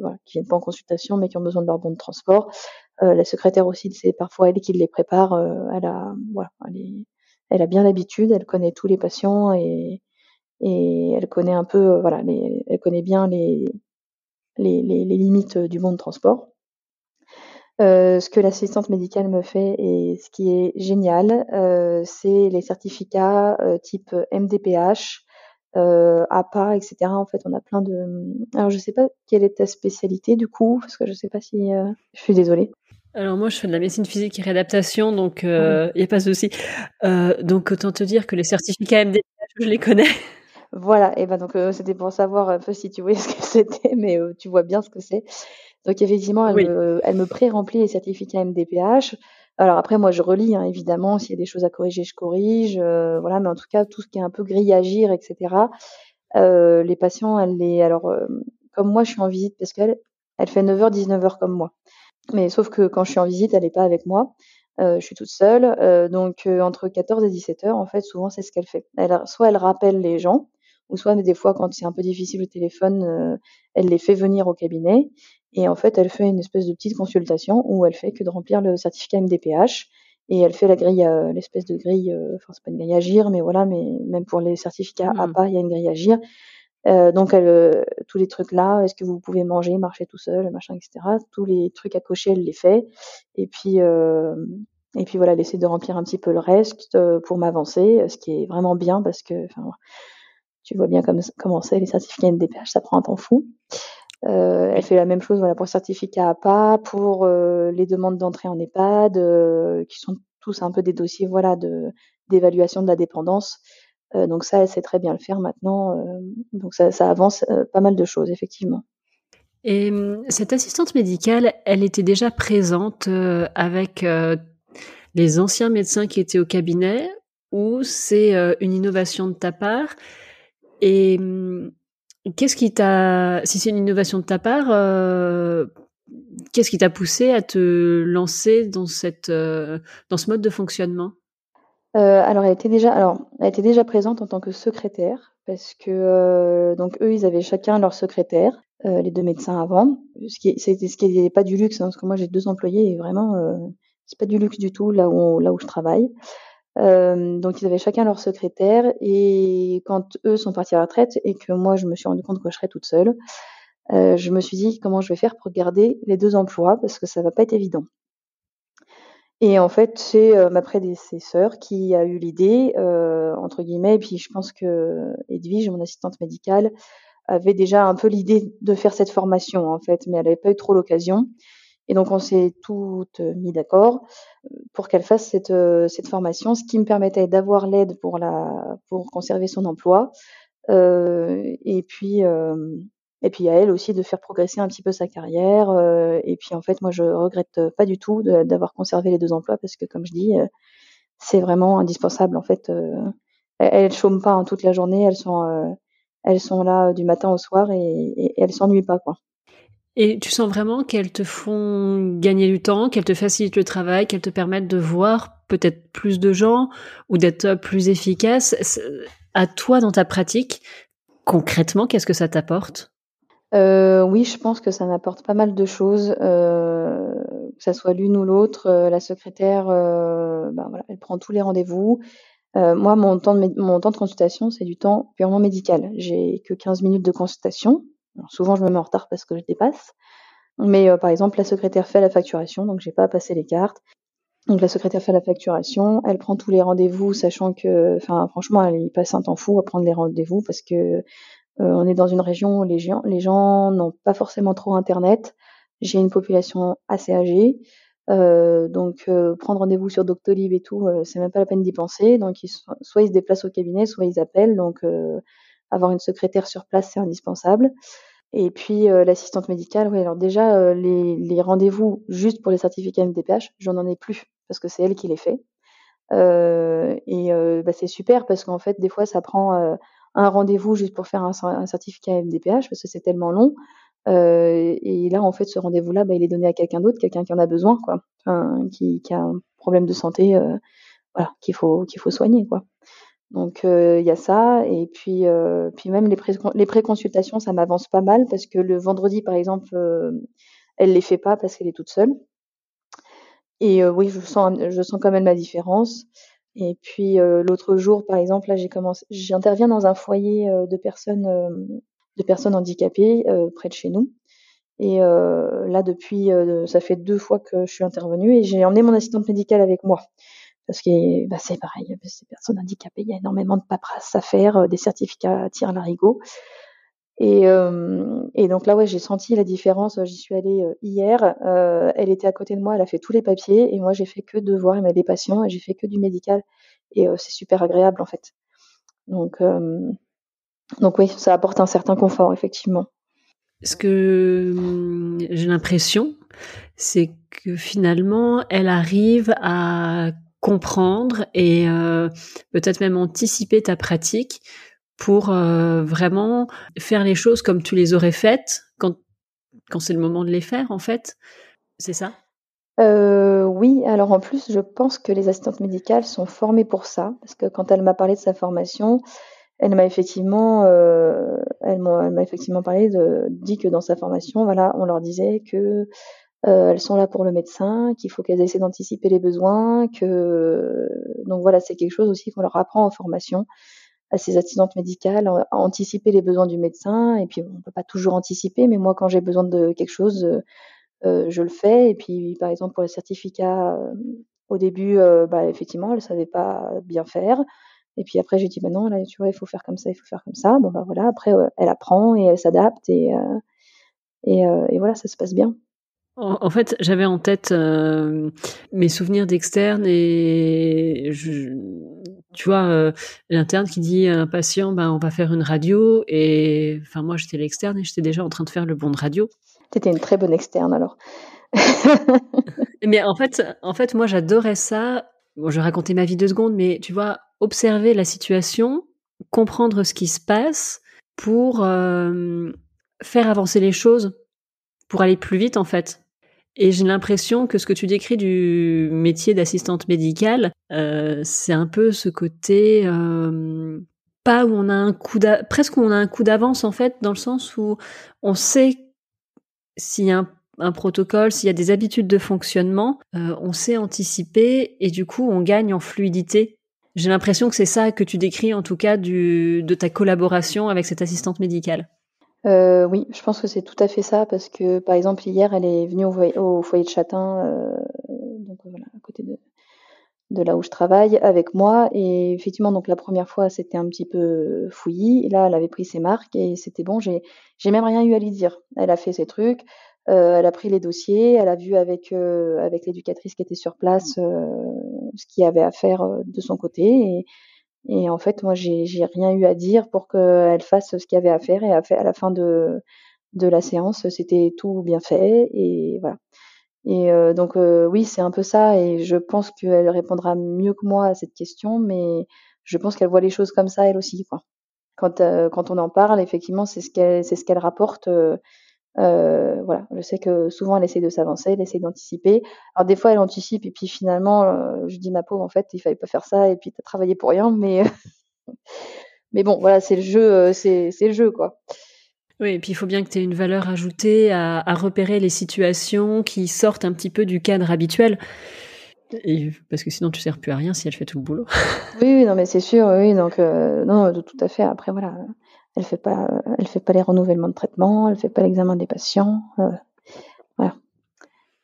voilà, qui viennent pas en consultation mais qui ont besoin de leur bon de transport. la secrétaire aussi, c'est parfois elle qui les prépare. elle a, voilà, elle est elle a bien l'habitude, elle connaît tous les patients et, et elle connaît un peu, voilà, elle connaît bien les, les, les, limites du monde transport. Ce que l'assistante médicale me fait et ce qui est génial, c'est les certificats type MDPH, euh, APA, etc. En fait, on a plein de. Alors, je sais pas quelle est ta spécialité du coup, parce que je sais pas si. Euh, je suis désolée. Alors moi, je fais de la médecine physique et réadaptation, donc il euh, n'y a pas de souci. donc autant te dire que les certificats MDPH, je les connais. <laughs> Voilà, et ben donc c'était pour savoir un peu si tu voyais ce que c'était, mais tu vois bien ce que c'est. Donc effectivement, elle, me, elle me pré-remplit les certificats MDPH. Alors après, moi, je relis, hein, évidemment. S'il y a des choses à corriger, je corrige. Euh, voilà, mais en tout cas, tout ce qui est un peu grille à agir, etc. Euh, les patients, elle les, alors, euh, comme moi, je suis en visite parce qu'elle, elle fait 9h, 19h comme moi. Mais sauf que quand je suis en visite, elle n'est pas avec moi. je suis toute seule. donc, entre 14 et 17 h en fait, souvent, c'est ce qu'elle fait. Elle, soit elle rappelle les gens, ou soit, mais des fois, quand c'est un peu difficile au téléphone, elle les fait venir au cabinet. Et en fait, elle fait une espèce de petite consultation où elle fait que de remplir le certificat MDPH et elle fait la grille, euh, l'espèce de grille, euh, enfin c'est pas une grille agir, mais voilà, mais même pour les certificats mmh. APA, il y a une grille agir. Euh, donc elle, euh, tous les trucs là, est-ce que vous pouvez manger, marcher tout seul, machin, etc. Tous les trucs à cocher, elle les fait. Et puis euh, et puis voilà, elle essaie de remplir un petit peu le reste pour m'avancer, ce qui est vraiment bien parce que, enfin, tu vois bien comme, comment c'est les certificats MDPH, ça prend un temps fou. Euh, elle fait la même chose voilà, pour le certificat APA, pour euh, les demandes d'entrée en EHPAD, euh, qui sont tous un peu des dossiers voilà, d'évaluation de la dépendance. donc ça, elle sait très bien le faire maintenant. donc ça, ça avance pas mal de choses, effectivement. Et cette assistante médicale, elle était déjà présente avec les anciens médecins qui étaient au cabinet ou c'est une innovation de ta part? Et Qu'est-ce qui t'a, si c'est une innovation de ta part, euh, qu'est-ce qui t'a poussé à te lancer dans cette, euh, dans ce mode de fonctionnement? Euh, Alors, elle était déjà, alors, elle était déjà présente en tant que secrétaire, parce que donc eux, ils avaient chacun leur secrétaire, les deux médecins avant. Ce qui, c'était ce qui n'est pas du luxe, hein, parce que moi j'ai deux employés et vraiment, c'est pas du luxe du tout là où là où je travaille. Euh, donc ils avaient chacun leur secrétaire et quand eux sont partis à la retraite et que moi je me suis rendu compte que je serais toute seule, euh, je me suis dit comment je vais faire pour garder les deux emplois parce que ça va pas être évident. Et en fait, c'est euh, ma prédécesseur qui a eu l'idée, entre guillemets, et puis je pense que Edwige, mon assistante médicale, avait déjà un peu l'idée de faire cette formation en fait, mais elle n'avait pas eu trop l'occasion. Et donc on s'est toutes mis d'accord euh, pour qu'elle fasse cette, euh, cette formation, ce qui me permettait d'avoir l'aide pour la pour conserver son emploi, euh, et puis euh, et puis à elle aussi de faire progresser un petit peu sa carrière. Euh, et puis en fait moi je regrette pas du tout d'avoir conservé les deux emplois parce que comme je dis c'est vraiment indispensable en fait. elles, ne chôment pas hein, toute la journée, elles sont elles sont là du matin au soir et, et, et elles s'ennuient pas quoi. Et tu sens vraiment qu'elles te font gagner du temps, qu'elles te facilitent le travail, qu'elles te permettent de voir peut-être plus de gens ou d'être plus efficace. À toi, dans ta pratique, concrètement, qu'est-ce que ça t'apporte? Euh, Oui, je pense que ça m'apporte pas mal de choses, euh, que ça soit l'une ou l'autre. Euh, la secrétaire, ben voilà, elle prend tous les rendez-vous. Moi, mon temps, de, mon temps de consultation, c'est du temps purement médical. J'ai que 15 minutes de consultation, souvent, je me mets en retard parce que je dépasse. Mais euh, par exemple, la secrétaire fait la facturation, donc j'ai pas à passer les cartes. Donc la secrétaire fait la facturation, elle prend tous les rendez-vous, sachant que, enfin, franchement, elle y passe un temps fou à prendre les rendez-vous parce que euh, on est dans une région où les gens, les gens n'ont pas forcément trop internet. J'ai une population assez âgée, euh, donc prendre rendez-vous sur Doctolib et tout, c'est même pas la peine d'y penser. Donc ils, soit ils se déplacent au cabinet, soit ils appellent. Donc avoir une secrétaire sur place, c'est indispensable. Et puis euh, l'assistante médicale, oui, alors déjà euh, les, rendez-vous juste pour les certificats MDPH, j'en en ai plus parce que c'est elle qui les fait. Euh, et bah, c'est super parce qu'en fait des fois ça prend un rendez-vous juste pour faire un, certificat MDPH parce que c'est tellement long. et là en fait ce rendez-vous-là, bah, il est donné à quelqu'un d'autre, quelqu'un qui en a besoin, quoi, qui, qui, a un problème de santé, voilà, qu'il faut faut soigner, quoi. Donc euh, il y a ça. Et puis euh, puis même les pré les préconsultations ça m'avance pas mal parce que le vendredi par exemple euh, elle les fait pas parce qu'elle est toute seule. Et oui je sens je sens quand même la différence. Et puis l'autre jour, par exemple, là j'ai commencé, j'interviens dans un foyer de personnes de personnes handicapées près de chez nous. Et là depuis, ça fait deux fois que je suis intervenue et j'ai emmené mon assistante médicale avec moi parce que bah, c'est pareil, ces personnes handicapées, il y a énormément de paperasse à faire, des certificats à tir larigot. Et, euh, et donc là, ouais, j'ai senti la différence. J'y suis allée euh, hier. Euh, elle était à côté de moi, elle a fait tous les papiers, et moi, j'ai fait que devoir. Elle m'a des patients, et j'ai fait que du médical. Et c'est super agréable, en fait. Donc, donc oui, ça apporte un certain confort, effectivement. Ce que hum, j'ai l'impression, c'est que finalement, elle arrive à comprendre et peut-être même anticiper ta pratique pour euh, vraiment faire les choses comme tu les aurais faites quand, quand c'est le moment de les faire, en fait. C'est ça? Euh, Oui, alors en plus, je pense que les assistantes médicales sont formées pour ça, parce que quand elle m'a parlé de sa formation, elle m'a effectivement, euh, elle m'a effectivement parlé de, dit que dans sa formation, voilà, on leur disait que elles sont là pour le médecin, qu'il faut qu'elles essaient d'anticiper les besoins, que donc voilà, c'est quelque chose aussi qu'on leur apprend en formation à ces assistantes médicales, à anticiper les besoins du médecin. Et puis, on ne peut pas toujours anticiper, mais moi, quand j'ai besoin de quelque chose, euh, euh, je le fais. Et puis, par exemple, pour le certificat, euh, au début, bah, effectivement, elle ne savait pas bien faire. Et puis après, j'ai dit, bah non, là, tu vois, il faut faire comme ça, il faut faire comme ça. Bon, bah voilà, après, elle apprend et elle s'adapte et, et, et, voilà, ça se passe bien. En, fait, j'avais en tête mes souvenirs d'externe et je, tu vois, euh, l'interne qui dit à un patient, ben, on va faire une radio. Et enfin, moi, j'étais l'externe et j'étais déjà en train de faire le bon de radio. T'étais une très bonne externe alors. <laughs> mais en fait, en fait, moi, j'adorais ça. Bon, je racontais ma vie deux secondes, mais tu vois, observer la situation, comprendre ce qui se passe pour euh, faire avancer les choses, pour aller plus vite, en fait. Et j'ai l'impression que ce que tu décris du métier d'assistante médicale, euh, c'est un peu ce côté euh, pas où on a un coup presque où on a un coup d'avance en fait, dans le sens où on sait s'il y a un, protocole, s'il y a des habitudes de fonctionnement, euh, on sait anticiper et du coup on gagne en fluidité. J'ai l'impression que c'est ça que tu décris en tout cas du, de ta collaboration avec cette assistante médicale. Euh, oui, je pense que c'est tout à fait ça parce que, par exemple, hier, elle est venue au foyer, de Châtain, euh, donc voilà, à côté de, de là où je travaille, avec moi. Et effectivement, donc la première fois, c'était un petit peu fouillis. Et là, elle avait pris ses marques et c'était bon. J'ai, j'ai même rien eu à lui dire. Elle a fait ses trucs. Euh, elle a pris les dossiers, elle a vu avec euh, avec l'éducatrice qui était sur place euh, ce qu'il y avait à faire euh, de son côté et, et en fait, moi, j'ai, rien eu à dire pour qu'elle fasse ce qu'il y avait à faire. Et à, à la fin de, de la séance, c'était tout bien fait. Et voilà. Et euh, donc, euh, oui, c'est un peu ça. Et je pense qu'elle répondra mieux que moi à cette question. Mais je pense qu'elle voit les choses comme ça, elle aussi. Quoi. Quand, euh, quand on en parle, effectivement, c'est ce qu'elle, ce qu'elle rapporte euh, voilà, je sais que souvent elle essaie de s'avancer, elle essaie d'anticiper. Alors des fois elle anticipe et puis finalement euh, je dis ma pauvre en fait il fallait pas faire ça et puis t'as travaillé pour rien mais <laughs> mais bon voilà c'est le jeu euh, c'est c'est le jeu quoi. Oui, et puis il faut bien que tu aies une valeur ajoutée à, à, repérer les situations qui sortent un petit peu du cadre habituel. Et, parce que sinon tu sers plus à rien si elle fait tout le boulot. oui, oui non mais c'est sûr, oui donc non tout à fait. Après voilà, elle fait pas, elle fait pas les renouvellements de traitement, elle fait pas l'examen des patients. Euh, voilà.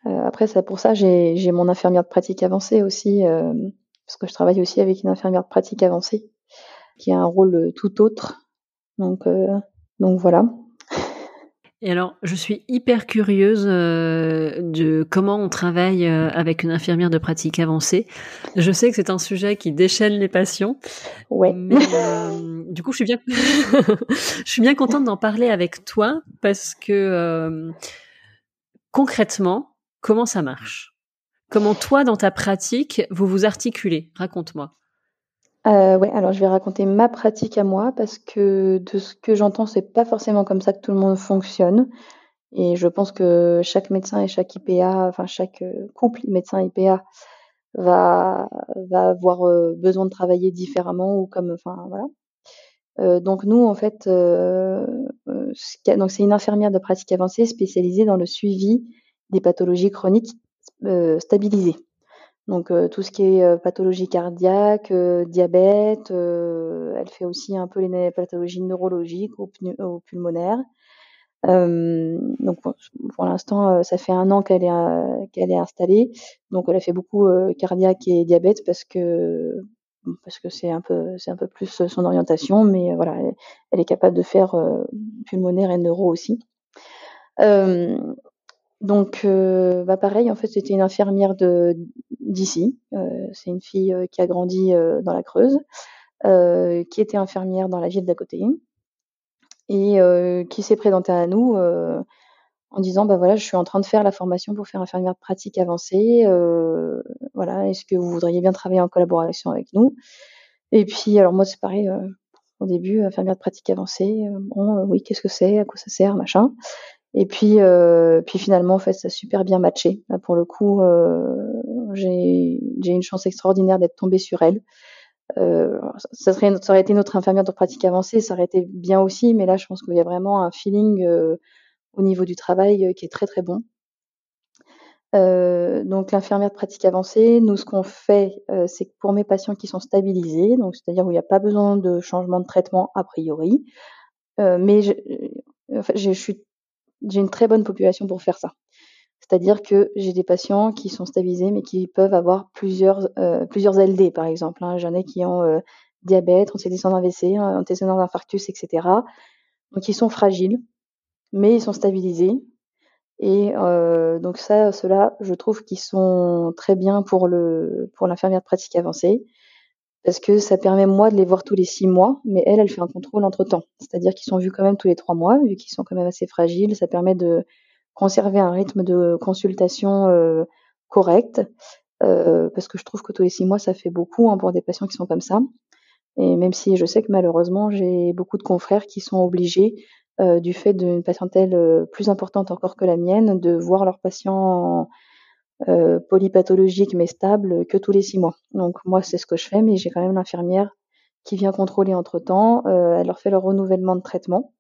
Euh, après, c'est pour ça j'ai j'ai mon infirmière de pratique avancée aussi, euh, parce que je travaille aussi avec une infirmière de pratique avancée qui a un rôle tout autre. Donc donc voilà. Et alors, je suis hyper curieuse euh, de comment on travaille euh, avec une infirmière de pratique avancée. Je sais que c'est un sujet qui déchaîne les passions. Ouais. Mais euh, <laughs> du coup, je suis bien, <laughs> je suis bien contente d'en parler avec toi parce que concrètement, comment ça marche? Comment toi, dans ta pratique, vous vous articulez? Raconte-moi. Euh, ouais, alors je vais raconter ma pratique à moi parce que de ce que j'entends, c'est pas forcément comme ça que tout le monde fonctionne. Et je pense que chaque médecin et chaque IPA, enfin chaque euh, couple médecin-IPA va, va avoir euh, besoin de travailler différemment ou comme, enfin voilà. Euh, donc nous, en fait, euh, donc c'est une infirmière de pratique avancée spécialisée dans le suivi des pathologies chroniques stabilisées. Donc tout ce qui est pathologie cardiaque, diabète, elle fait aussi un peu les pathologies neurologiques ou, pulmonaires. donc pour l'instant, ça fait un an qu'elle est installée. Donc elle a fait beaucoup cardiaque et diabète parce que parce que c'est un peu c'est un peu plus son orientation, mais voilà, elle, est capable de faire pulmonaire et neuro aussi. Donc bah pareil, en fait, c'était une infirmière de d'ici. c'est une fille qui a grandi dans la Creuse, qui était infirmière dans la ville d'à côté et qui s'est présentée à nous en disant bah voilà, je suis en train de faire la formation pour faire infirmière de pratique avancée. Euh, voilà, est-ce que vous voudriez bien travailler en collaboration avec nous? Et puis alors moi c'est pareil. Euh, au début, infirmière de pratique avancée, euh, bon oui, qu'est-ce que c'est, à quoi ça sert, machin. Et puis, puis finalement, en fait, ça a super bien matché. Là, pour le coup, j'ai j'ai une chance extraordinaire d'être tombée sur elle. ça, serait, ça aurait été notre infirmière de pratique avancée, ça aurait été bien aussi, mais là, je pense qu'il y a vraiment un feeling au niveau du travail euh, qui est très très bon. Euh, donc l'infirmière de pratique avancée, nous ce qu'on fait, euh, c'est que pour mes patients qui sont stabilisés, donc c'est-à-dire où il n'y a pas besoin de changement de traitement a priori, mais j'ai une très bonne population pour faire ça. C'est-à-dire que j'ai des patients qui sont stabilisés, mais qui peuvent avoir plusieurs, plusieurs LD, par exemple. Hein. J'en ai qui ont diabète, antécédents d'AVC, antécédents d'infarctus, etc. Donc ils sont fragiles mais ils sont stabilisés. Et euh, donc ça, cela, je trouve qu'ils sont très bien pour pour l'infirmière de pratique avancée, parce que ça permet moi de les voir tous les six mois, mais elle, elle fait un contrôle entre temps, c'est-à-dire qu'ils sont vus quand même tous les trois mois, vu qu'ils sont quand même assez fragiles. Ça permet de conserver un rythme de consultation euh, correct, euh, parce que je trouve que tous les six mois, ça fait beaucoup hein, pour des patients qui sont comme ça. Et même si je sais que malheureusement, j'ai beaucoup de confrères qui sont obligés euh, du fait d'une patientèle euh, plus importante encore que la mienne, de voir leurs patients euh, polypathologiques mais stables que tous les six mois. Donc moi, c'est ce que je fais, mais j'ai quand même l'infirmière qui vient contrôler entre temps. elle leur fait leur renouvellement de traitement.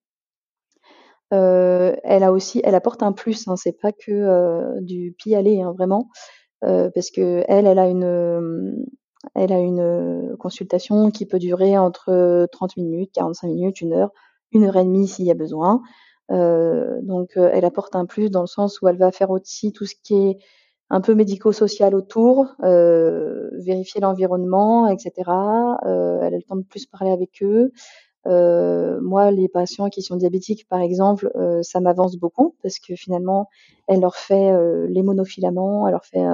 elle a aussi, elle apporte un plus. Hein, c'est pas que du pi aller, hein, vraiment, parce que elle, elle a une, elle a une consultation qui peut durer entre 30 minutes, 45 minutes, une heure une heure et demie s'il y a besoin. Euh, donc euh, elle apporte un plus dans le sens où elle va faire aussi tout ce qui est un peu médico-social autour, euh, vérifier l'environnement, etc. Euh, elle a le temps de plus parler avec eux. Euh, moi, les patients qui sont diabétiques, par exemple, euh, ça m'avance beaucoup parce que finalement, elle leur fait les monofilaments, elle leur fait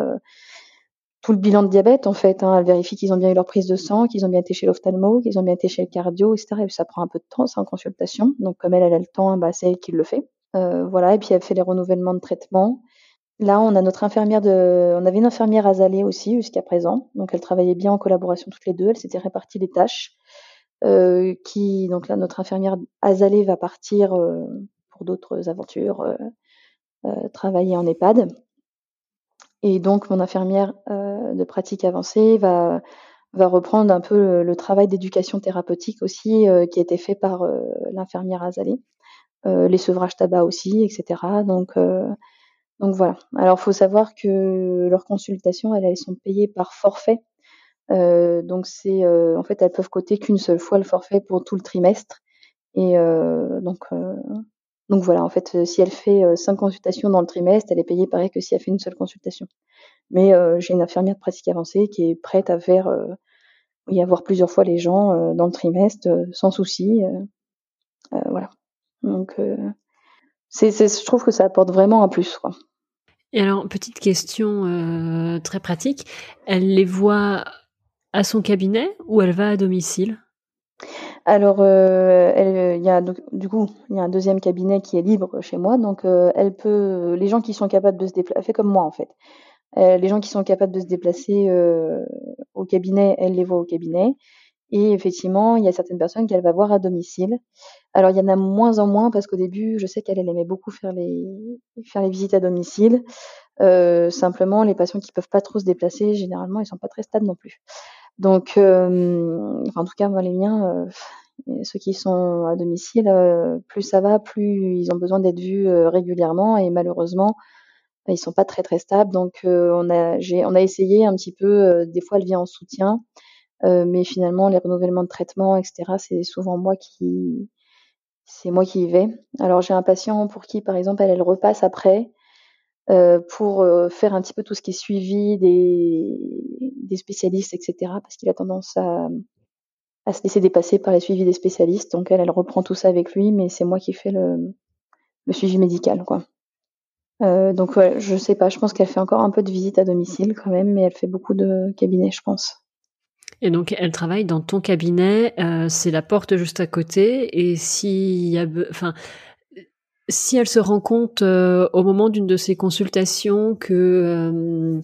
tout le bilan de diabète en fait. Hein. Elle vérifie qu'ils ont bien eu leur prise de sang, qu'ils ont bien été chez l'ophtalmo, qu'ils ont bien été chez le cardio, etc. Et ça prend un peu de temps, c'est en consultation. Donc comme elle, elle a le temps, bah, c'est elle qui le fait. Euh, voilà, et puis elle fait les renouvellements de traitement. Là, on a notre infirmière de, on avait une infirmière azalée aussi jusqu'à présent. Donc elle travaillait bien en collaboration toutes les deux. Elle s'était répartie les tâches. Euh, qui, donc là, notre infirmière azalée va partir euh, pour d'autres aventures, euh, travailler en EHPAD. Et donc, mon infirmière de pratique avancée va, va reprendre un peu le, travail d'éducation thérapeutique aussi qui a été fait par l'infirmière Azalée, les sevrages tabac aussi, etc. Donc, donc voilà. Alors, faut savoir que leurs consultations, elles, elles sont payées par forfait. donc, c'est en fait, elles peuvent coter qu'une seule fois le forfait pour tout le trimestre. Et donc, donc voilà, en fait, euh, si elle fait euh, cinq consultations dans le trimestre, elle est payée pareil que si elle fait une seule consultation. Mais euh, j'ai une infirmière de pratique avancée qui est prête à faire y avoir plusieurs fois les gens dans le trimestre sans souci. voilà. Donc c'est, je trouve que ça apporte vraiment un plus. Quoi. Et alors, petite question très pratique, elle les voit à son cabinet ou elle va à domicile? Alors, euh, elle, il y a du coup, il y a un deuxième cabinet qui est libre chez moi, donc euh, elle peut, les gens qui sont capables de se déplacer, comme moi en fait. Euh, les gens qui sont capables de se déplacer au cabinet, elle les voit au cabinet. Et effectivement, il y a certaines personnes qu'elle va voir à domicile. Alors, il y en a moins en moins parce qu'au début, je sais qu'elle aimait beaucoup faire les visites à domicile. simplement, les patients qui peuvent pas trop se déplacer, généralement, ils sont pas très stables non plus. Donc, euh, en tout cas, moi, les miens, euh, ceux qui sont à domicile, euh, plus ça va, plus ils ont besoin d'être vus régulièrement. Et malheureusement, ils sont pas très très stables. Donc on a on a essayé un petit peu. des fois, elle vient en soutien, mais finalement les renouvellements de traitement, etc. C'est souvent moi qui c'est moi qui y vais. Alors j'ai un patient pour qui, par exemple, elle, repasse après pour faire un petit peu tout ce qui est suivi des, spécialistes, etc. Parce qu'il a tendance à, se laisser dépasser par les suivis des spécialistes. Donc elle, reprend tout ça avec lui, mais c'est moi qui fais le, suivi médical, quoi. Euh, donc ouais, je sais pas, je pense qu'elle fait encore un peu de visite à domicile quand même, mais elle fait beaucoup de cabinets, je pense. Et donc elle travaille dans ton cabinet, euh, c'est la porte juste à côté, et si elle se rend compte euh, au moment d'une de ses consultations que euh,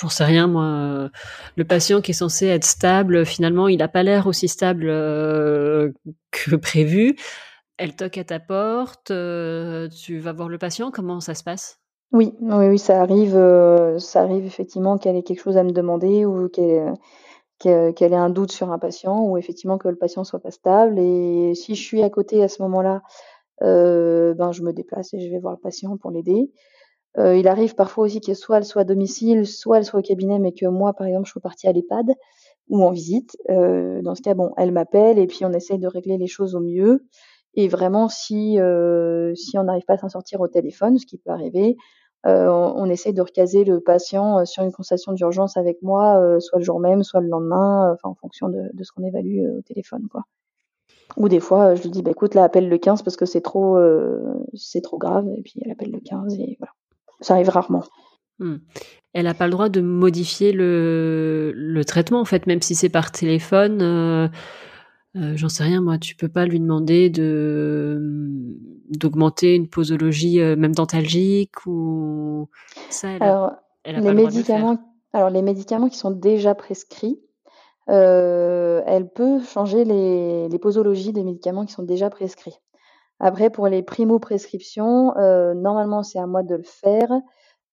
j'en sais rien moi, le patient qui est censé être stable, finalement il n'a pas l'air aussi stable que prévu. Elle toque à ta porte, tu vas voir le patient, comment ça se passe? Oui, oui, oui, ça arrive, ça arrive effectivement qu'elle ait quelque chose à me demander ou qu'elle qu'elle ait un doute sur un patient ou effectivement que le patient soit pas stable. Et si je suis à côté à ce moment-là, euh, ben je me déplace et je vais voir le patient pour l'aider. Euh, il arrive parfois aussi que soit elle soit à domicile, soit elle soit au cabinet, mais que moi, par exemple, je sois partie à l'EHPAD ou en visite. Euh, dans ce cas, bon, elle m'appelle et puis on essaye de régler les choses au mieux. Et vraiment, si si on n'arrive pas à s'en sortir au téléphone, ce qui peut arriver, euh, on, essaye de recaser le patient euh, sur une consultation d'urgence avec moi, euh, soit le jour même, soit le lendemain, en fonction de, ce qu'on évalue au téléphone, quoi. Ou des fois, je lui dis, bah, écoute, là, appelle le 15 parce que c'est trop, trop grave, et puis elle appelle le 15 et voilà. Ça arrive rarement. Hmm. Elle n'a pas le droit de modifier le, traitement, en fait, même si c'est par téléphone. J'en sais rien, moi, tu peux pas lui demander de d'augmenter une posologie euh, même dentalgique ou ça. Elle alors, les médicaments, alors les médicaments qui sont déjà prescrits, euh, elle peut changer les, les, posologies des médicaments qui sont déjà prescrits. Après, pour les primo-prescriptions, euh, normalement, c'est à moi de le faire.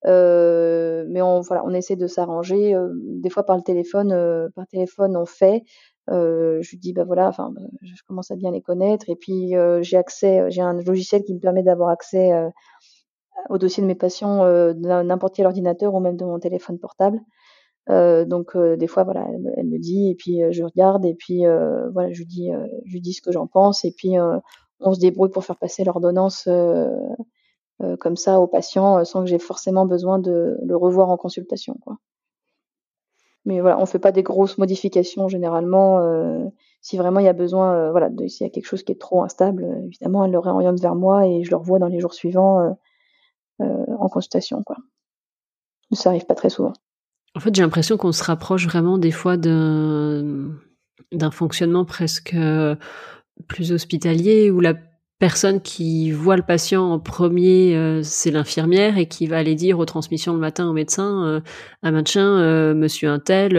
Euh, mais on, voilà, on essaie de s'arranger. des fois, par le téléphone, par téléphone, on fait. Euh, je lui dis bah voilà, enfin bah, je commence à bien les connaître et puis euh, j'ai accès, j'ai un logiciel qui me permet d'avoir accès euh, au dossier de mes patients de n'importe quel ordinateur ou même de mon téléphone portable. donc des fois voilà, elle, me dit et puis je regarde et puis voilà, je lui dis, ce que j'en pense et puis on se débrouille pour faire passer l'ordonnance comme ça au patient sans que j'ai forcément besoin de le revoir en consultation quoi. Mais voilà, on fait pas des grosses modifications généralement. Euh, si vraiment il y a besoin, euh, voilà, s'il y a quelque chose qui est trop instable, euh, évidemment, elle le réoriente vers moi et je le revois dans les jours suivants en consultation, quoi. Ça arrive pas très souvent. En fait, j'ai l'impression qu'on se rapproche vraiment des fois d'un d'un fonctionnement presque plus hospitalier où la personne qui voit le patient en premier, euh, c'est l'infirmière et qui va aller dire aux transmissions le matin au médecin, euh, à machin, euh, monsieur un tel,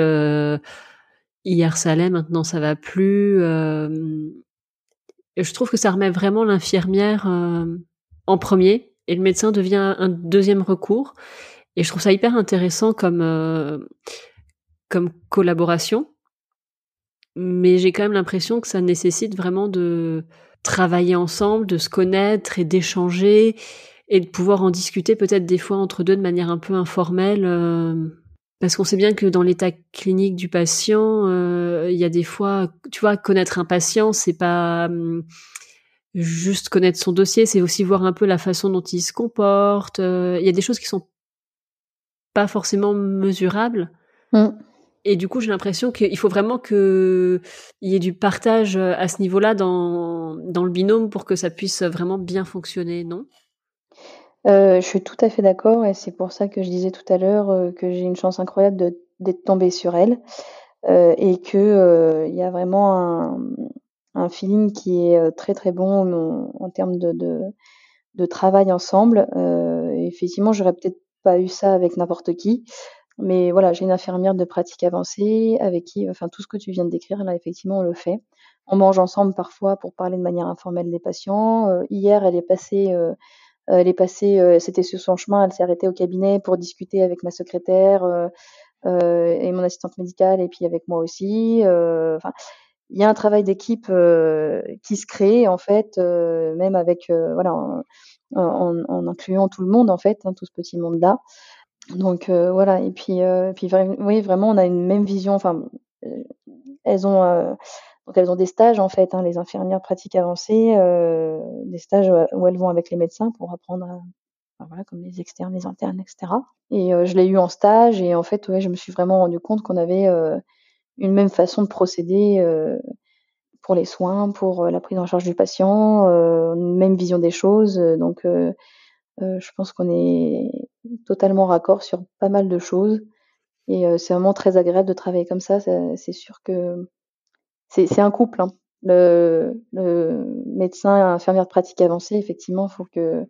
hier ça allait, maintenant ça va plus. je trouve que ça remet vraiment l'infirmière en premier et le médecin devient un deuxième recours. Et je trouve ça hyper intéressant comme comme collaboration, mais j'ai quand même l'impression que ça nécessite vraiment de travailler ensemble, de se connaître et d'échanger et de pouvoir en discuter peut-être des fois entre deux de manière un peu informelle. Euh, parce qu'on sait bien que dans l'état clinique du patient, euh, il y a des fois, tu vois, connaître un patient, c'est pas hum, juste connaître son dossier, c'est aussi voir un peu la façon dont il se comporte. Euh, il y a des choses qui sont pas forcément mesurables. Mm. Et du coup, j'ai l'impression qu'il faut vraiment qu'il y ait du partage euh, à ce niveau-là dans, dans le binôme pour que ça puisse vraiment bien fonctionner, non? Euh, Je suis tout à fait d'accord et c'est pour ça que je disais tout à l'heure euh, que j'ai une chance incroyable d'être tombée sur elle et qu'il il y a vraiment un, feeling qui est très très bon en, en termes de, de, de, travail ensemble. effectivement, j'aurais peut-être pas eu ça avec n'importe qui. Mais voilà, j'ai une infirmière de pratique avancée avec qui, enfin, tout ce que tu viens de décrire, là, effectivement, on le fait. On mange ensemble parfois pour parler de manière informelle des patients. Euh, hier, elle est passée, euh, elle est passée, euh, c'était sur son chemin, elle s'est arrêtée au cabinet pour discuter avec ma secrétaire et mon assistante médicale, et puis avec moi aussi. Enfin, il y a un travail d'équipe qui se crée en fait, même avec, voilà en, incluant tout le monde en fait, hein, tout ce petit monde-là. Donc voilà, et puis, puis oui, vraiment, on a une même vision. Enfin, elles ont donc elles ont des stages en fait, hein, les infirmières pratiques avancées, des stages où elles vont avec les médecins pour apprendre voilà, comme les externes, les internes, etc. Et je l'ai eu en stage et en fait, ouais, je me suis vraiment rendu compte qu'on avait une même façon de procéder pour les soins, pour la prise en charge du patient, une même vision des choses. Donc, je pense qu'on est totalement raccord sur pas mal de choses. Et c'est vraiment très agréable de travailler comme ça. C'est sûr que c'est un couple. Hein. Le, médecin, infirmière de pratique avancée, effectivement, faut que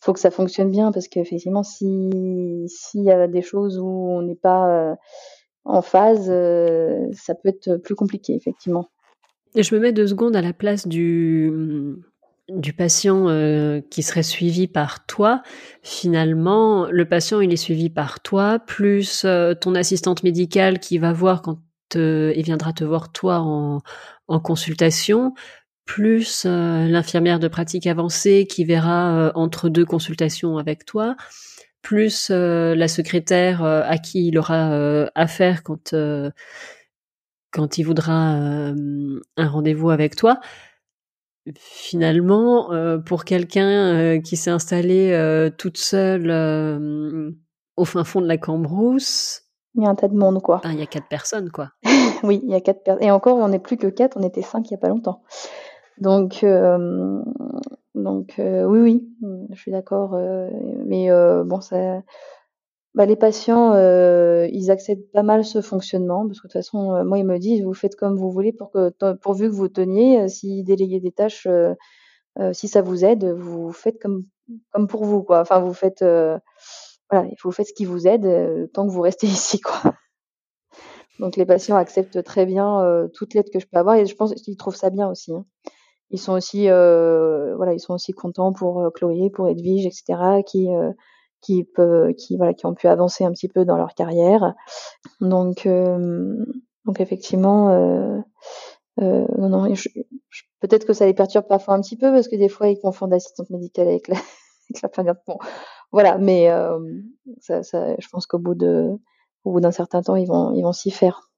faut que ça fonctionne bien parce qu'effectivement, si s'il y a des choses où on n'est pas euh, en phase, euh, ça peut être plus compliqué, effectivement. Et je me mets deux secondes à la place du du patient euh, qui serait suivi par toi, finalement, le patient, il est suivi par toi, plus ton assistante médicale qui va voir quand il viendra te voir toi en, en consultation, plus euh, l'infirmière de pratique avancée qui verra euh, entre deux consultations avec toi, plus euh, la secrétaire à qui il aura affaire quand quand il voudra un rendez-vous avec toi. Finalement, pour quelqu'un qui s'est installé toute seule au fin fond de la Cambrousse, il y a un tas de monde, quoi. il y a quatre personnes, quoi. <laughs> oui, il y a quatre personnes. Et encore, on n'est plus que quatre, on était cinq il n'y a pas longtemps. Donc, euh, donc euh, oui, oui, je suis d'accord. Euh, mais bon, ça, bah, les patients, ils acceptent pas mal ce fonctionnement parce que de toute façon, moi, ils me disent, vous faites comme vous voulez pour que, pourvu que vous teniez. si déléguez des tâches, si ça vous aide, vous faites comme comme pour vous, quoi. Enfin, vous faites, voilà, vous faites ce qui vous aide tant que vous restez <laughs> ici, quoi. Donc les patients acceptent très bien toute l'aide que je peux avoir et je pense qu'ils trouvent ça bien aussi. Hein ils sont aussi euh, voilà ils sont aussi contents pour euh, Chloé pour Edwige etc qui euh, qui ont pu avancer un petit peu dans leur carrière. Donc donc effectivement non non peut-être que ça les perturbe parfois un petit peu parce que des fois ils confondent l'assistante médicale avec la <laughs> avec la bon voilà mais je pense qu'au bout d'un certain temps ils vont s'y faire.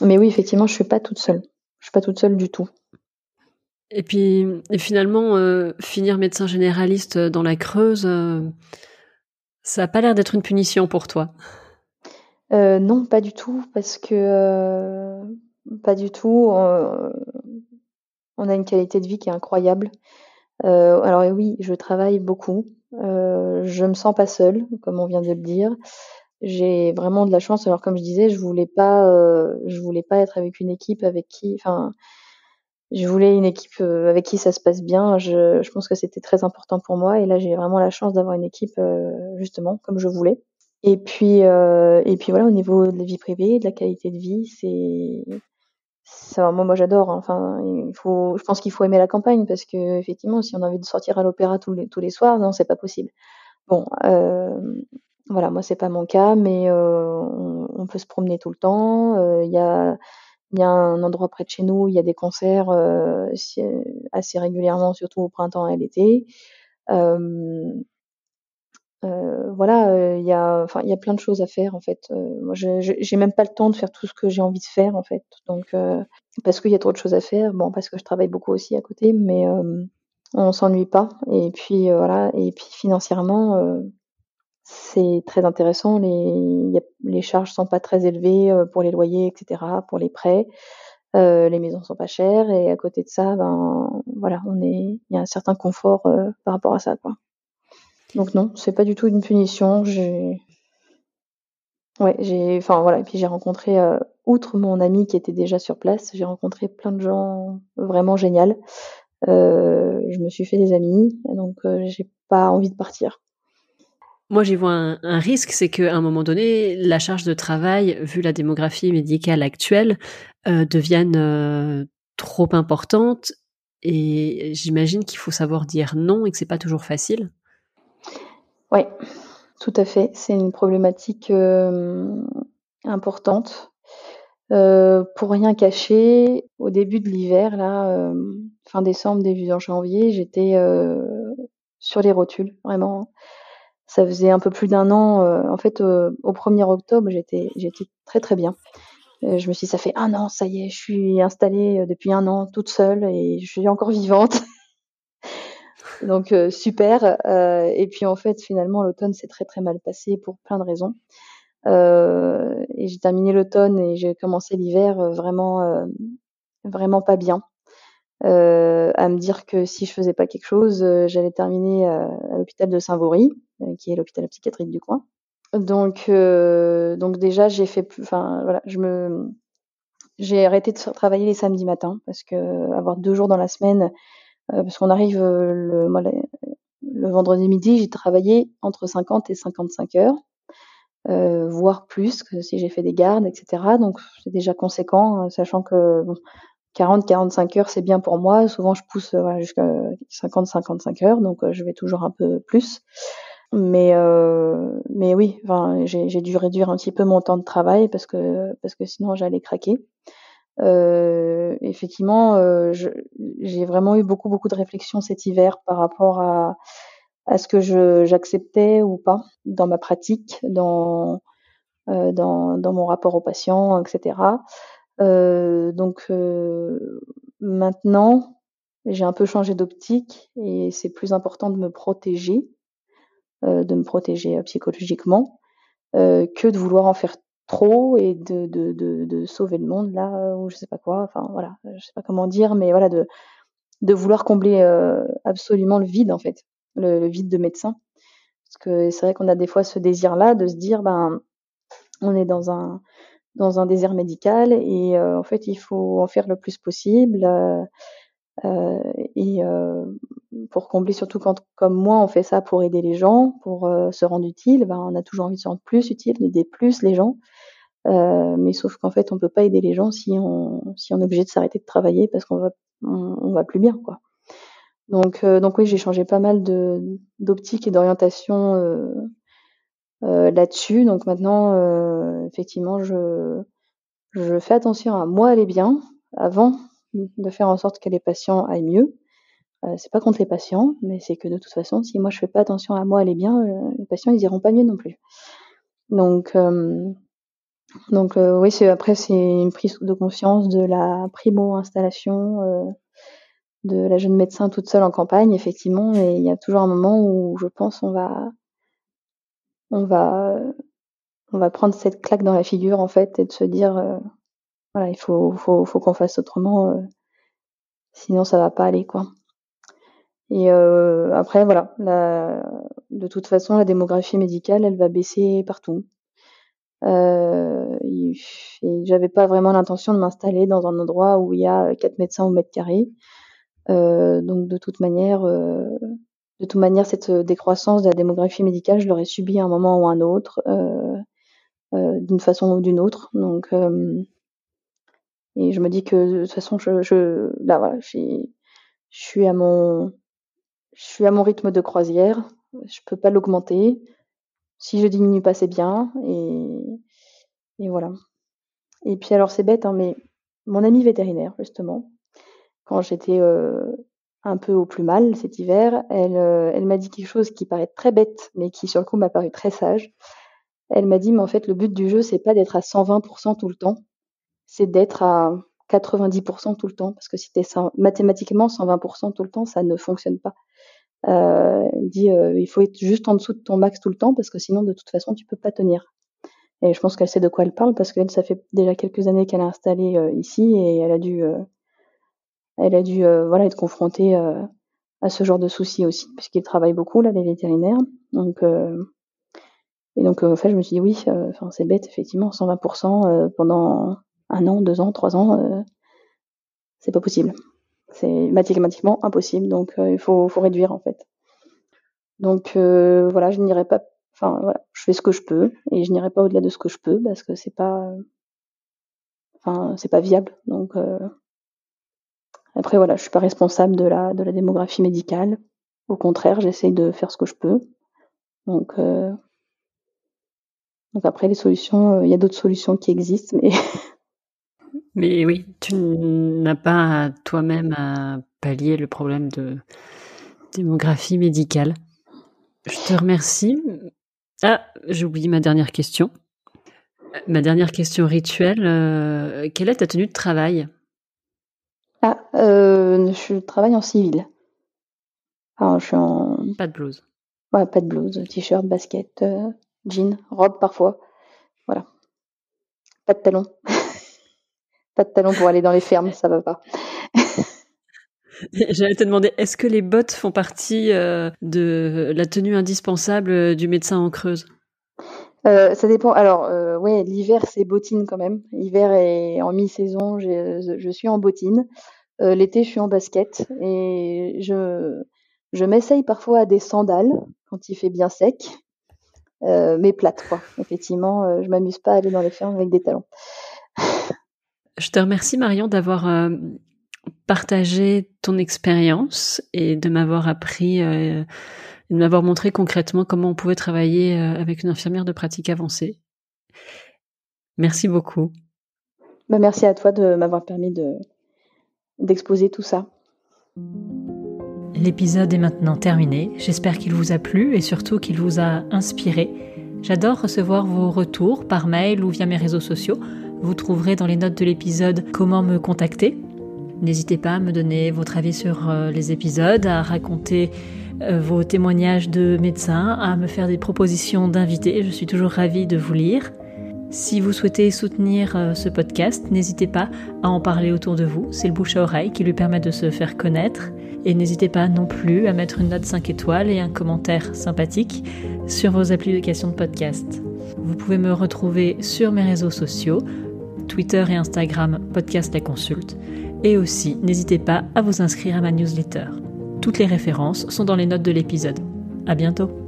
Mais oui effectivement je suis pas toute seule. Je suis pas toute seule du tout. Et puis finalement, euh, finir médecin généraliste dans la Creuse, euh, ça n'a pas l'air d'être une punition pour toi. Euh, non, pas du tout, parce que pas du tout. on a une qualité de vie qui est incroyable. alors oui, je travaille beaucoup. je me sens pas seule, comme on vient de le dire. J'ai vraiment de la chance. Alors comme je disais, je voulais pas, je voulais pas être avec une équipe avec qui, enfin je voulais une équipe euh, avec qui ça se passe bien. Je, je pense que c'était très important pour moi. Et là, j'ai vraiment la chance d'avoir une équipe euh, justement comme je voulais. Et puis, euh, et puis voilà, au niveau de la vie privée, de la qualité de vie, c'est, ça, moi, moi j'adore. Hein. Enfin, il faut, je pense qu'il faut aimer la campagne parce que effectivement, si on a envie de sortir à l'opéra tous les tous les soirs, non, c'est pas possible. Bon, euh, voilà, moi c'est pas mon cas, mais on, on, peut se promener tout le temps. Il y a il y a un endroit près de chez nous, il y a des concerts euh, assez régulièrement, surtout au printemps et l'été. Euh, euh, voilà, il y a, enfin, il y a plein de choses à faire en fait. moi, j'ai même pas le temps de faire tout ce que j'ai envie de faire en fait. Donc, parce qu'il y a trop de choses à faire. Bon, parce que je travaille beaucoup aussi à côté, mais on s'ennuie pas. Et puis voilà, et puis financièrement, c'est très intéressant. Les, y a, les charges sont pas très élevées euh, pour les loyers, etc., pour les prêts. Euh, les maisons sont pas chères et à côté de ça, ben voilà, on est, il y a un certain confort euh, par rapport à ça, quoi. Donc non, c'est pas du tout une punition. J'ai, j'ai, rencontré, outre mon ami qui était déjà sur place, j'ai rencontré plein de gens vraiment géniaux. je me suis fait des amis, donc j'ai pas envie de partir. Moi, j'y vois un, risque, c'est qu'à un moment donné, la charge de travail, vu la démographie médicale actuelle, euh, devienne euh, trop importante. Et j'imagine qu'il faut savoir dire non et que c'est pas toujours facile. Oui, tout à fait. C'est une problématique euh, importante. pour rien cacher, au début de l'hiver, là, fin décembre, début janvier, j'étais sur les rotules, vraiment. Ça faisait un peu plus d'un an. en fait, au 1er octobre, j'étais j'étais très très bien. je me suis dit, ça fait un an, ça y est, je suis installée depuis un an toute seule et je suis encore vivante. <laughs> Donc super. et puis en fait, finalement, l'automne s'est très très mal passé pour plein de raisons. et j'ai terminé l'automne et j'ai commencé l'hiver vraiment vraiment pas bien. À me dire que si je faisais pas quelque chose, j'allais terminer à l'hôpital de Saint-Vaury, qui est l'hôpital psychiatrique du coin. Donc, donc déjà j'ai fait, enfin voilà, je me, j'ai arrêté de travailler les samedis matins parce que avoir deux jours dans la semaine, euh, parce qu'on arrive euh, le, le vendredi midi, j'ai travaillé entre 50 et 55 heures, euh, voire plus que si j'ai fait des gardes, etc. Donc c'est déjà conséquent, sachant que 40-45 heures c'est bien pour moi. Souvent je pousse voilà, jusqu'à 50-55 heures, donc je vais toujours un peu plus. Mais mais oui, j'ai dû réduire un petit peu mon temps de travail parce que parce que sinon j'allais craquer. Euh, effectivement, euh, j'ai vraiment eu beaucoup beaucoup de réflexions cet hiver par rapport à, à ce que j'acceptais ou pas dans ma pratique, dans euh, dans, dans mon rapport aux patients, etc. Euh, donc euh, maintenant, j'ai un peu changé d'optique et c'est plus important de me protéger, de me protéger psychologiquement, que de vouloir en faire trop et de, de, de, de, sauver le monde là ou je sais pas quoi. Enfin voilà je sais pas comment dire mais voilà de de vouloir combler euh, absolument le vide en fait le, vide de médecin. Parce que c'est vrai qu'on a des fois ce désir là de se dire ben on est dans un dans un désert médical et euh, en fait il faut en faire le plus possible euh, euh et pour combler surtout quand comme moi on fait ça pour aider les gens pour se rendre utile ben on a toujours envie de se rendre plus utile d'aider plus les gens euh, mais sauf qu'en fait, on peut pas aider les gens si on, si on est obligé de s'arrêter de travailler parce qu'on va, on, va plus bien, quoi. Donc, euh, donc oui, j'ai changé pas mal de d'optique et d'orientation euh, euh là-dessus. Donc maintenant, euh, effectivement, je je fais attention à moi aller bien avant de faire en sorte que les patients aillent mieux. Euh, c'est pas contre les patients, mais c'est que de toute façon, si moi je fais pas attention à moi aller bien, les patients ils iront pas mieux non plus. Donc donc euh, oui, c'est après c'est une prise de conscience de la primo-installation euh, de la jeune médecin toute seule en campagne, effectivement. Et il y a toujours un moment où je pense on va on va on va prendre cette claque dans la figure en fait et de se dire euh, voilà il faut faut, faut qu'on fasse autrement, sinon ça va pas aller quoi. Et après voilà, de toute façon la démographie médicale elle va baisser partout. Euh, j'avais pas vraiment l'intention de m'installer dans un endroit où il y a quatre médecins au mètre carré. Euh, donc de toute manière, euh, de toute manière, cette décroissance de la démographie médicale, je l'aurais subi à un moment ou à un autre, euh, euh, d'une façon ou d'une autre. Donc et je me dis que de toute façon, je, là voilà, je suis à mon, je suis à mon rythme de croisière. Je peux pas l'augmenter. Si je diminue pas, c'est bien. Et, voilà. Et puis alors c'est bête, hein, mais mon amie vétérinaire, justement, quand j'étais euh, un peu au plus mal cet hiver, elle, euh, elle m'a dit quelque chose qui paraît très bête, mais qui sur le coup m'a paru très sage. Elle m'a dit, mais en fait, le but du jeu, c'est pas d'être à 120% tout le temps, c'est d'être à 90% tout le temps, parce que si t'es mathématiquement 120% tout le temps, ça ne fonctionne pas. Euh, dit euh, il faut être juste en dessous de ton max tout le temps parce que sinon de toute façon tu peux pas tenir. Et je pense qu'elle sait de quoi elle parle parce qu'elle ça fait déjà quelques années qu'elle est installée euh, ici et elle a dû elle a dû voilà être confrontée à ce genre de soucis aussi puisqu'il travaille beaucoup là les vétérinaires. Donc et donc en fait je me suis dit oui enfin c'est bête effectivement 120% pendant un an, deux ans, trois ans c'est pas possible. C'est mathématiquement impossible, donc euh, il faut, réduire en fait. Donc euh, voilà, je n'irai pas. Enfin voilà, je fais ce que je peux et je n'irai pas au-delà de ce que je peux parce que c'est pas. Enfin, c'est pas viable. Donc euh, après voilà, je suis pas responsable de la de la démographie médicale. Au contraire, j'essaye de faire ce que je peux. Donc donc après les solutions, il y a d'autres solutions qui existent, mais <laughs> Mais oui, tu n'as pas toi-même à pallier le problème de, démographie médicale. Je te remercie. Ah, j'ai oublié ma dernière question. Ma dernière question rituelle, euh, quelle est ta tenue de travail? Ah, euh, je travaille en civil. Alors, je suis en... Pas de blouse. Ouais, pas de blouse, t-shirt, basket, euh, jean, robe parfois. Voilà. Pas de talons. <laughs> pas de talons pour aller dans les fermes, ça va pas. <laughs> J'allais te demander, est-ce que les bottes font partie euh, de la tenue indispensable du médecin en Creuse? Euh, ça dépend. Alors, euh, ouais, l'hiver, c'est bottines quand même. L'hiver est en mi-saison, je suis en bottines. Euh, l'été, je suis en basket. Et je, je m'essaye parfois à des sandales quand il fait bien sec. mais plates, quoi. Effectivement, je m'amuse pas à aller dans les fermes avec des talons. Je te remercie, Marion, d'avoir partagé ton expérience et de m'avoir appris de m'avoir montré concrètement comment on pouvait travailler euh, avec une infirmière de pratique avancée. Merci beaucoup. Bah, merci à toi de m'avoir permis de, d'exposer tout ça. L'épisode est maintenant terminé. J'espère qu'il vous a plu et surtout qu'il vous a inspiré. J'adore recevoir vos retours par mail ou via mes réseaux sociaux. Vous trouverez dans les notes de l'épisode comment me contacter. N'hésitez pas à me donner votre avis sur euh, les épisodes, à raconter vos témoignages de médecins, à me faire des propositions d'invités. Je suis toujours ravie de vous lire. Si vous souhaitez soutenir euh, ce podcast, n'hésitez pas à en parler autour de vous. C'est le bouche à oreille qui lui permet de se faire connaître. Et n'hésitez pas non plus à mettre une note 5 étoiles et un commentaire sympathique sur vos applications de podcast. Vous pouvez me retrouver sur mes réseaux sociaux, Twitter et Instagram, Podcast La Consulte. Et aussi, n'hésitez pas à vous inscrire à ma newsletter. Toutes les références sont dans les notes de l'épisode. À bientôt!